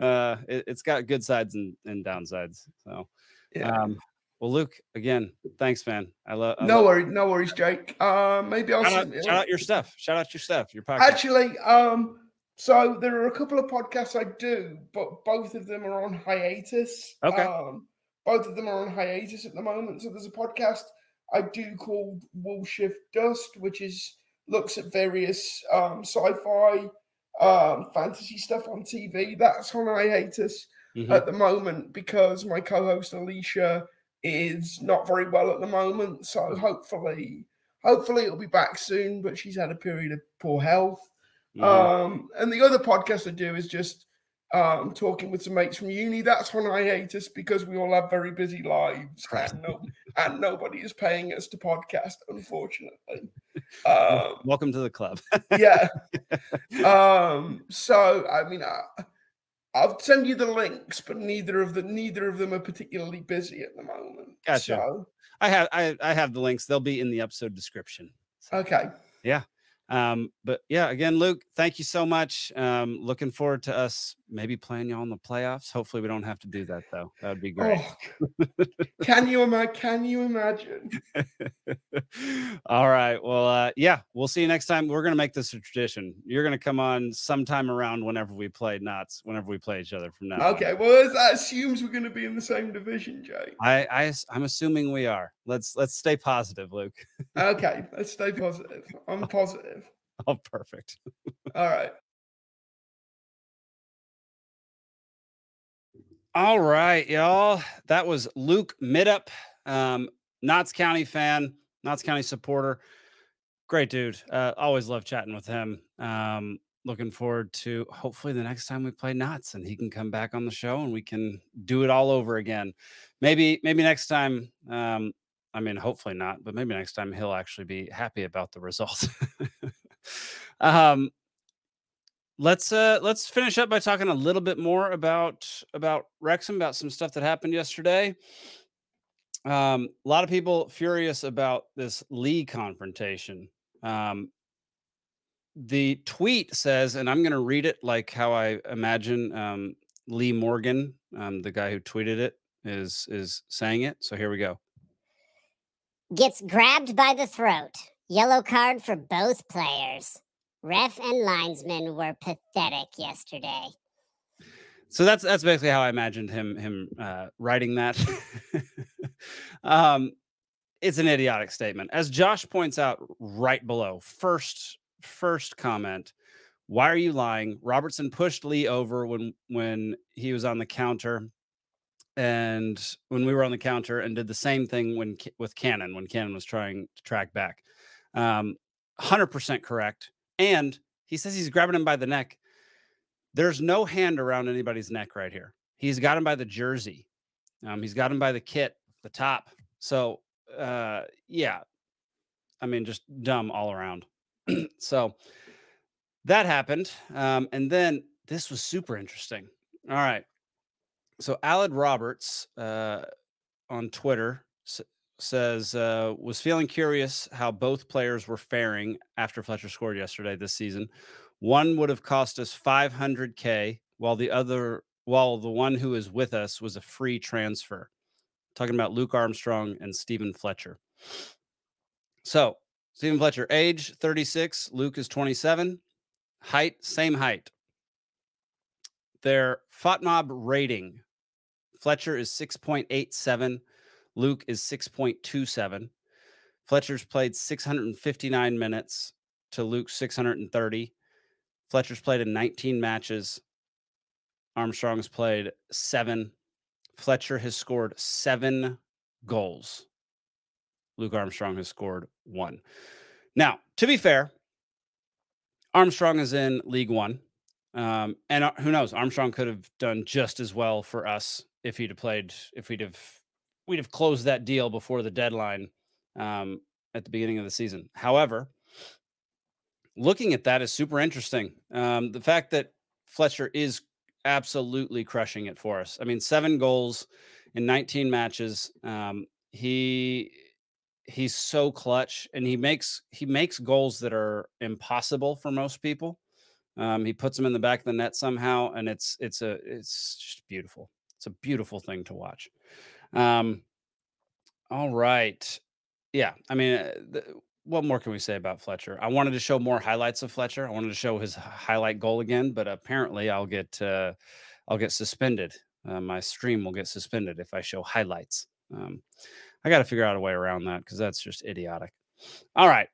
[SPEAKER 2] uh, it, it's got good sides and, and downsides. So
[SPEAKER 7] Yeah.
[SPEAKER 2] um, well, Luke, again, thanks, man. I love
[SPEAKER 7] no worries, no worries, Jake. Uh, maybe I'll
[SPEAKER 2] Shout out, shout out your stuff. Shout out your stuff. Your podcast.
[SPEAKER 7] Actually, um, so there are a couple of podcasts I do, but both of them are on hiatus.
[SPEAKER 2] Okay.
[SPEAKER 7] Um, both of them are on hiatus at the moment. So there's a podcast I do called Wool Shift Dust, which is looks at various um, sci-fi, um, fantasy stuff on TV. That's on hiatus
[SPEAKER 2] Mhm.
[SPEAKER 7] at the moment because my co-host Alicia is not very well at the moment. So hopefully, hopefully it'll be back soon. But she's had a period of poor health.
[SPEAKER 2] Mhm.
[SPEAKER 7] Um, and the other podcast I do is just um, talking with some mates from uni. That's on hiatus because we all have very busy lives
[SPEAKER 2] Right.
[SPEAKER 7] and, no, and nobody is paying us to podcast, unfortunately. Um,
[SPEAKER 2] Welcome to the club.
[SPEAKER 7] yeah. Um, so I mean, I, I'll send you the links, but neither of the neither of them are particularly busy at the moment.
[SPEAKER 2] Gotcha.
[SPEAKER 7] So,
[SPEAKER 2] I have I, I have the links. They'll be in the episode description. So,
[SPEAKER 7] okay.
[SPEAKER 2] Um, but yeah, again, Luke, thank you so much. Um, looking forward to us maybe playing you all in the playoffs. Hopefully, we don't have to do that though. That would be great.
[SPEAKER 7] Oh, can you imagine? Can you imagine?
[SPEAKER 2] All right. Well, uh, yeah, we'll see you next time. We're gonna make this a tradition. You're gonna come on sometime around whenever we play Notts, whenever we play each other from now. on.
[SPEAKER 7] Okay. Well, that assumes we're going to be in the same division, Jay.
[SPEAKER 2] I, I I'm assuming we are. Let's let's stay positive, Luke.
[SPEAKER 7] Okay. Let's stay positive. I'm positive.
[SPEAKER 2] Oh, perfect.
[SPEAKER 7] All right.
[SPEAKER 2] All right, y'all. That was Luke Middup, um, Notts County fan. Notts County supporter. Great dude. Uh, always love chatting with him. Um, looking forward to hopefully the next time we play Notts and he can come back on the show and we can do it all over again. Maybe, maybe next time. Um, I mean, hopefully not, but maybe next time he'll actually be happy about the result. um, let's uh let's finish up by talking a little bit more about about Wrexham, about some stuff that happened yesterday. Um, a lot of people furious about this Lee confrontation. Um, the tweet says, and I'm going to read it like how I imagine um, Lee Morgan, um, the guy who tweeted it, is is saying it. So here we go.
[SPEAKER 8] Gets grabbed by the throat. Yellow card for both players. Ref and linesman were pathetic yesterday.
[SPEAKER 2] So that's that's basically how I imagined him him uh, writing that. um, it's an idiotic statement, as Josh points out right below. First first comment. Why are you lying? Robertson pushed Lee over when when he was on the counter, and when we were on the counter, and did the same thing when with Cannon when Cannon was trying to track back. Um, 100% correct. And he says he's grabbing him by the neck. There's no hand around anybody's neck right here. He's got him by the jersey. Um, he's got him by the kit, the top. So, uh, yeah, I mean, just dumb all around. so that happened. Um, and then this was super interesting. All right. So Alad Roberts uh, on Twitter s- says uh, was feeling curious how both players were faring after Fletcher scored yesterday this season. One would have cost us 500k, while the other, while the one who is with us was a free transfer. Talking about Luke Armstrong and Steven Fletcher. So Steven Fletcher, age 36, Luke is 27, height same height. Their FOTMOB rating, Fletcher is 6.87. Luke is 6.27. Fletcher's played 659 minutes to Luke's 630. Fletcher's played in 19 matches. Armstrong's played seven. Fletcher has scored seven goals. Luke Armstrong has scored one. Now, to be fair, Armstrong is in League One. Um, and uh, who knows? Armstrong could have done just as well for us if he'd have played, if we'd have we'd have closed that deal before the deadline um, at the beginning of the season. However, looking at that is super interesting. Um, the fact that Fletcher is absolutely crushing it for us. I mean, seven goals in 19 matches. Um, he he's so clutch, and he makes he makes goals that are impossible for most people. Um, he puts them in the back of the net somehow, and it's it's a it's just beautiful. It's a beautiful thing to watch. Um, all right. Yeah. I mean, uh, what more can we say about Fletcher? I wanted to show more highlights of Fletcher. I wanted to show his highlight goal again, but apparently I'll get uh, I'll get suspended. Uh, my stream will get suspended if I show highlights. Um, I got to figure out a way around that because that's just idiotic. All right.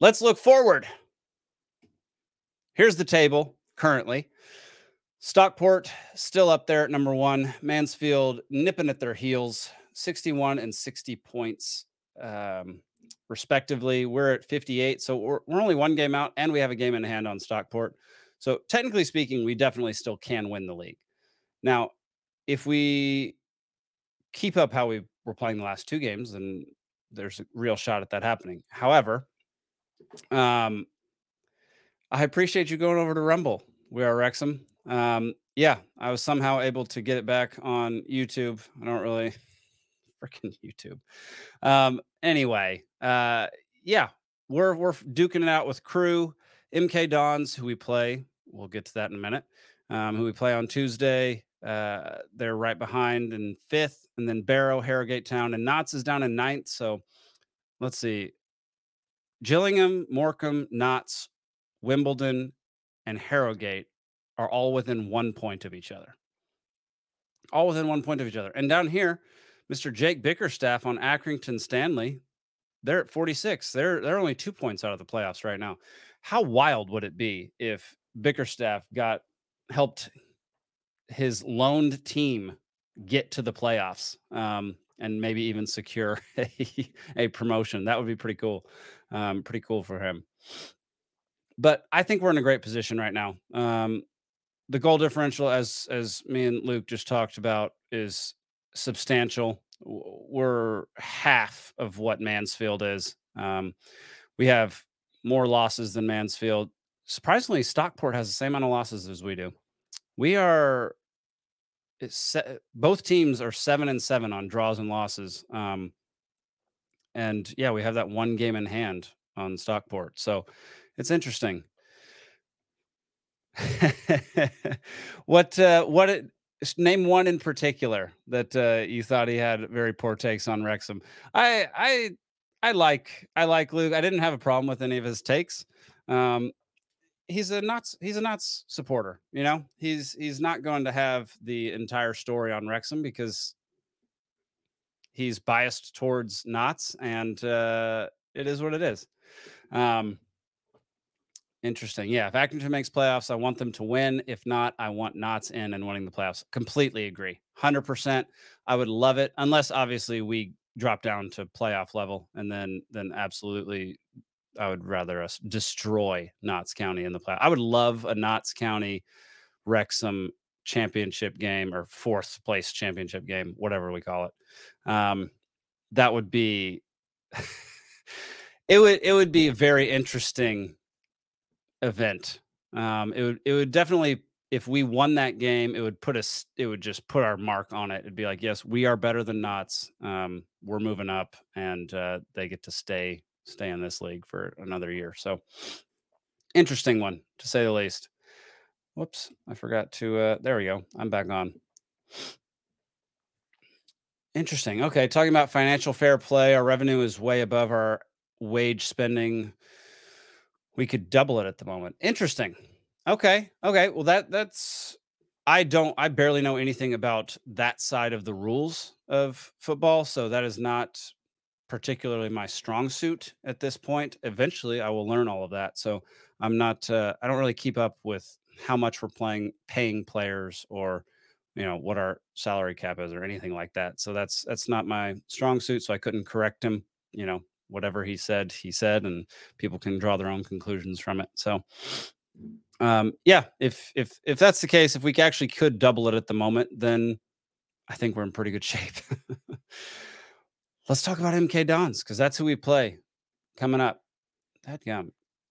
[SPEAKER 2] Let's look forward. Here's the table currently. Stockport still up there at number one. Mansfield nipping at their heels, 61 and 60 points, um, respectively. We're at 58. So we're, we're only one game out, and we have a game in hand on Stockport. So technically speaking, we definitely still can win the league. Now, if we keep up how we were playing the last two games, then there's a real shot at that happening. However, um, I appreciate you going over to Rumble. We are Wrexham. Um, yeah, I was somehow able to get it back on YouTube. I don't really freaking YouTube. Um, anyway, uh, yeah, we're we're duking it out with Crewe, MK Dons, who we play. We'll get to that in a minute. Um, who we play on Tuesday. Uh, they're right behind in fifth, and then Barrow, Harrogate Town, and Notts is down in ninth. So let's see. Gillingham, Morecambe, Notts, Wimbledon, and Harrogate are all within one point of each other. All within one point of each other. And down here, Mr. Jake Bickerstaff on Accrington Stanley, they're at 46. They're they're only two points out of the playoffs right now. How wild would it be if Bickerstaff got helped his loaned team get to the playoffs? Um, and maybe even secure a, a promotion. That would be pretty cool. Um, pretty cool for him. But I think we're in a great position right now. Um, the goal differential, as as me and Luke just talked about, is substantial. We're half of what Mansfield is. Um, we have more losses than Mansfield. Surprisingly, Stockport has the same amount of losses as we do. We are it's se- both teams are seven and seven on draws and losses. Um, and yeah, we have that one game in hand on Stockport. So it's interesting. what uh, what it, name one in particular that uh, you thought he had very poor takes on Wrexham? I I I like I like Luke. I didn't have a problem with any of his takes. Um, he's a Notts he's a Notts supporter. You know, he's he's not going to have the entire story on Wrexham because he's biased towards Notts, and uh, it is what it is. Um, Interesting. Yeah. If Accrington makes playoffs, I want them to win. If not, I want Notts in and winning the playoffs. Completely agree. 100%. I would love it unless obviously we drop down to playoff level and then then absolutely I would rather us destroy Notts County in the playoff. I would love a Notts County Wrexham championship game or fourth place championship game, whatever we call it. Um, that would be it would it would be very interesting event. Um, it would it would definitely if we won that game, it would put us it would just put our mark on it. It'd be like, yes, we are better than Notts. Um, we're moving up, and uh, they get to stay stay in this league for another year. So interesting one to say the least. Whoops, I forgot to. Uh, there we go. I'm back on. Interesting. Okay, talking about financial fair play, our revenue is way above our wage spending. We could double it at the moment. Interesting. Okay. Okay. Well, that that's I don't I barely know anything about that side of the rules of football, so that is not particularly my strong suit at this point. Eventually, I will learn all of that. So I'm not uh, I don't really keep up with how much we're playing paying players or you know what our salary cap is or anything like that. So that's that's not my strong suit. So I couldn't correct him. You know whatever he said, he said, and people can draw their own conclusions from it. So um yeah if if if that's the case if we actually could double it at the moment then i think we're in pretty good shape. Let's talk about mk dons because that's who we play coming up. That yeah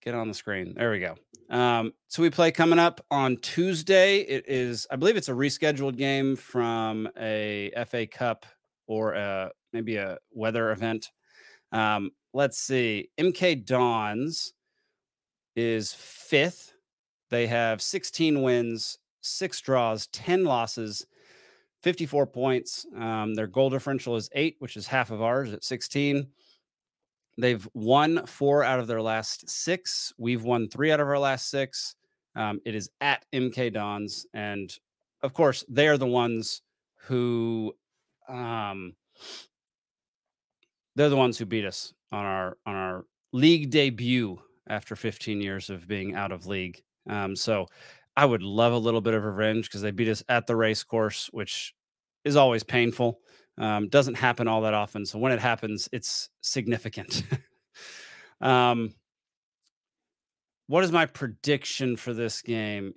[SPEAKER 2] get on the screen. There we go. Um so we play coming up on tuesday. It is i believe it's a rescheduled game from a fa cup or uh maybe a weather event um let's see mk dons is fifth they have 16 wins, six draws, 10 losses, 54 points. Um, their goal differential is eight, which is half of ours at 16. They've won four out of their last six. We've won three out of our last six. Um, it is at MK Dons. And of course, they are the ones who um, they're the ones who beat us on our on our league debut after 15 years of being out of league. Um, so I would love a little bit of revenge because they beat us at the race course, which is always painful. Um, doesn't happen all that often. So when it happens, it's significant. um, what is my prediction for this game?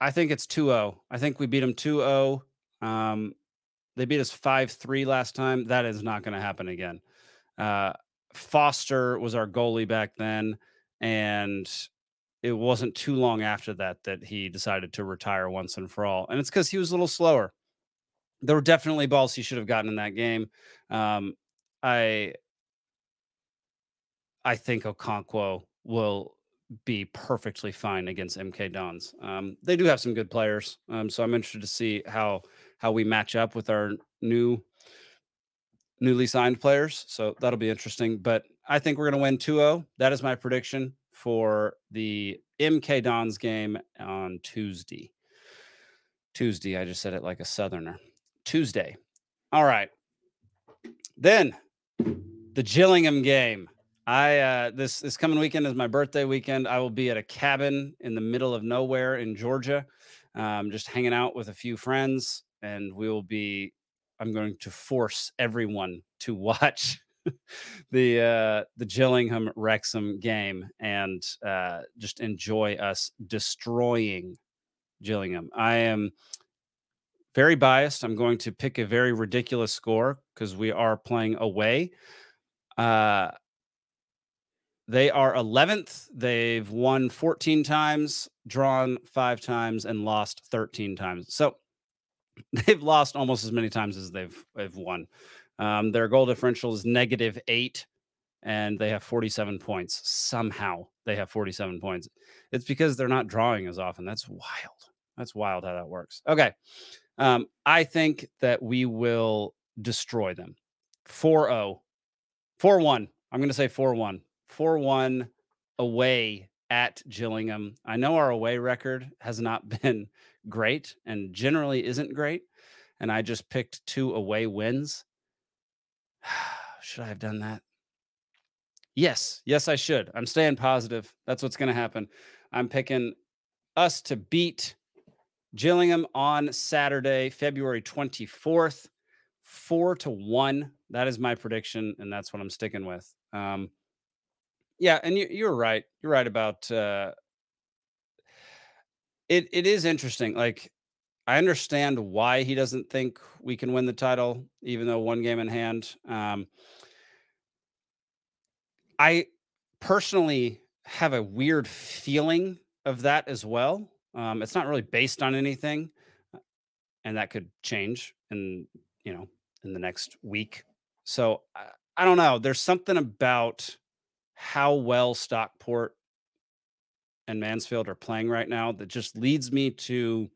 [SPEAKER 2] I think it's 2 0. I think we beat them 2 0. Um, they beat us 5 3 last time. That is not going to happen again. Uh, Foster was our goalie back then. And it wasn't too long after that that he decided to retire once and for all. And it's because he was a little slower. There were definitely balls he should have gotten in that game. Um, I I think Okonkwo will be perfectly fine against MK Dons. Um, they do have some good players, um, so I'm interested to see how how we match up with our new newly signed players. So that'll be interesting. But I think we're going to win 2-0. That is my prediction for the MK Dons game on Tuesday. Tuesday, I just said it like a southerner. Tuesday. All right. Then the Gillingham game. I uh this this coming weekend is my birthday weekend. I will be at a cabin in the middle of nowhere in Georgia. Um, just hanging out with a few friends and we will be I'm going to force everyone to watch the uh, the Gillingham Wrexham game and uh, just enjoy us destroying Gillingham. I am very biased. I'm going to pick a very ridiculous score because we are playing away. Uh, they are 11th. They've won 14 times, drawn five times, and lost 13 times. So they've lost almost as many times as they've they've won. Um, their goal differential is negative eight, and they have 47 points. Somehow they have 47 points. It's because they're not drawing as often. That's wild. That's wild how that works. Okay. Um, I think that we will destroy them 4 0, 4 1. I'm going to say 4 1. 4 1 away at Gillingham. I know our away record has not been great and generally isn't great. And I just picked two away wins. should I have done that? Yes, yes, I should. I'm staying positive. That's what's going to happen. I'm picking us to beat Gillingham on Saturday, February 24th, four to one. That is my prediction, and that's what I'm sticking with. Um, yeah, and you, you're right. You're right about uh, it. It is interesting. Like I understand why he doesn't think we can win the title, even though one game in hand. Um, I personally have a weird feeling of that as well. Um, it's not really based on anything, uh, and that could change in you know in the next week. So I, I don't know. There's something about how well Stockport and Mansfield are playing right now that just leads me to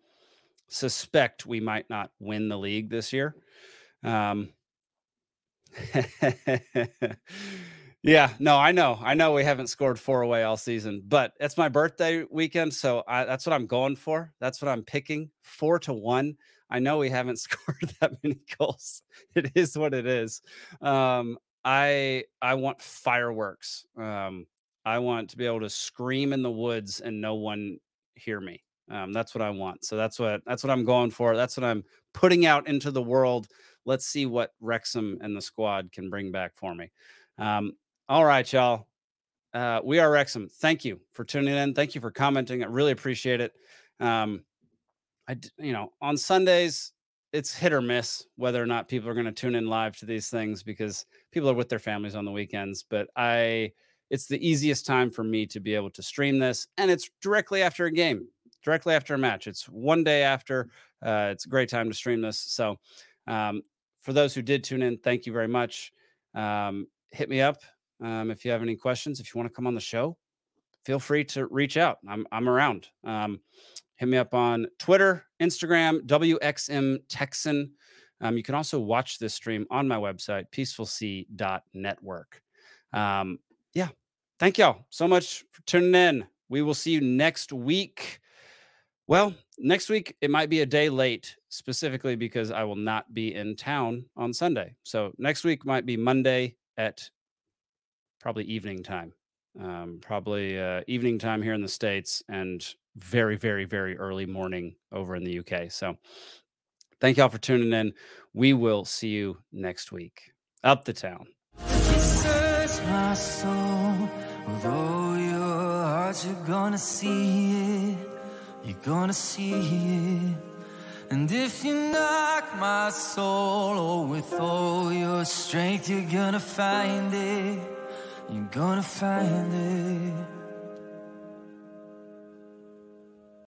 [SPEAKER 2] suspect we might not win the league this year. Um, yeah, no, I know, I know we haven't scored four away all season, but it's my birthday weekend, so I, that's what I'm going for. That's what I'm picking. Four to one. I know we haven't scored that many goals. It is what it is. Um, I I want fireworks. Um, I want to be able to scream in the woods and no one hear me. Um, that's what I want. So that's what that's what I'm going for. That's what I'm putting out into the world. Let's see what Wrexham and the squad can bring back for me. Um, all right, y'all. Uh, we are Wrexham. Thank you for tuning in. Thank you for commenting. I really appreciate it. Um, I, you know, on Sundays it's hit or miss whether or not people are going to tune in live to these things because people are with their families on the weekends. But I, it's the easiest time for me to be able to stream this, and it's directly after a game directly after a match. It's one day after. Uh, it's a great time to stream this. So, um, for those who did tune in, thank you very much. Um, hit me up um, if you have any questions. If you want to come on the show, feel free to reach out. I'm I'm around. Um, hit me up on Twitter, Instagram, WXM Texan. Um, you can also watch this stream on my website, peacefulsea.network. Um, yeah, thank y'all so much for tuning in. We will see you next week. Well, next week it might be a day late, specifically because I will not be in town on Sunday. So next week might be Monday at probably evening time, um, probably uh, evening time here in the states, and very, very, very early morning over in the UK. So thank y'all for tuning in. We will see you next week. Up the town.
[SPEAKER 9] All your heart, you're gonna see it. You're gonna see it. And if you knock my soul oh, with all your strength, you're gonna find it. You're gonna find it.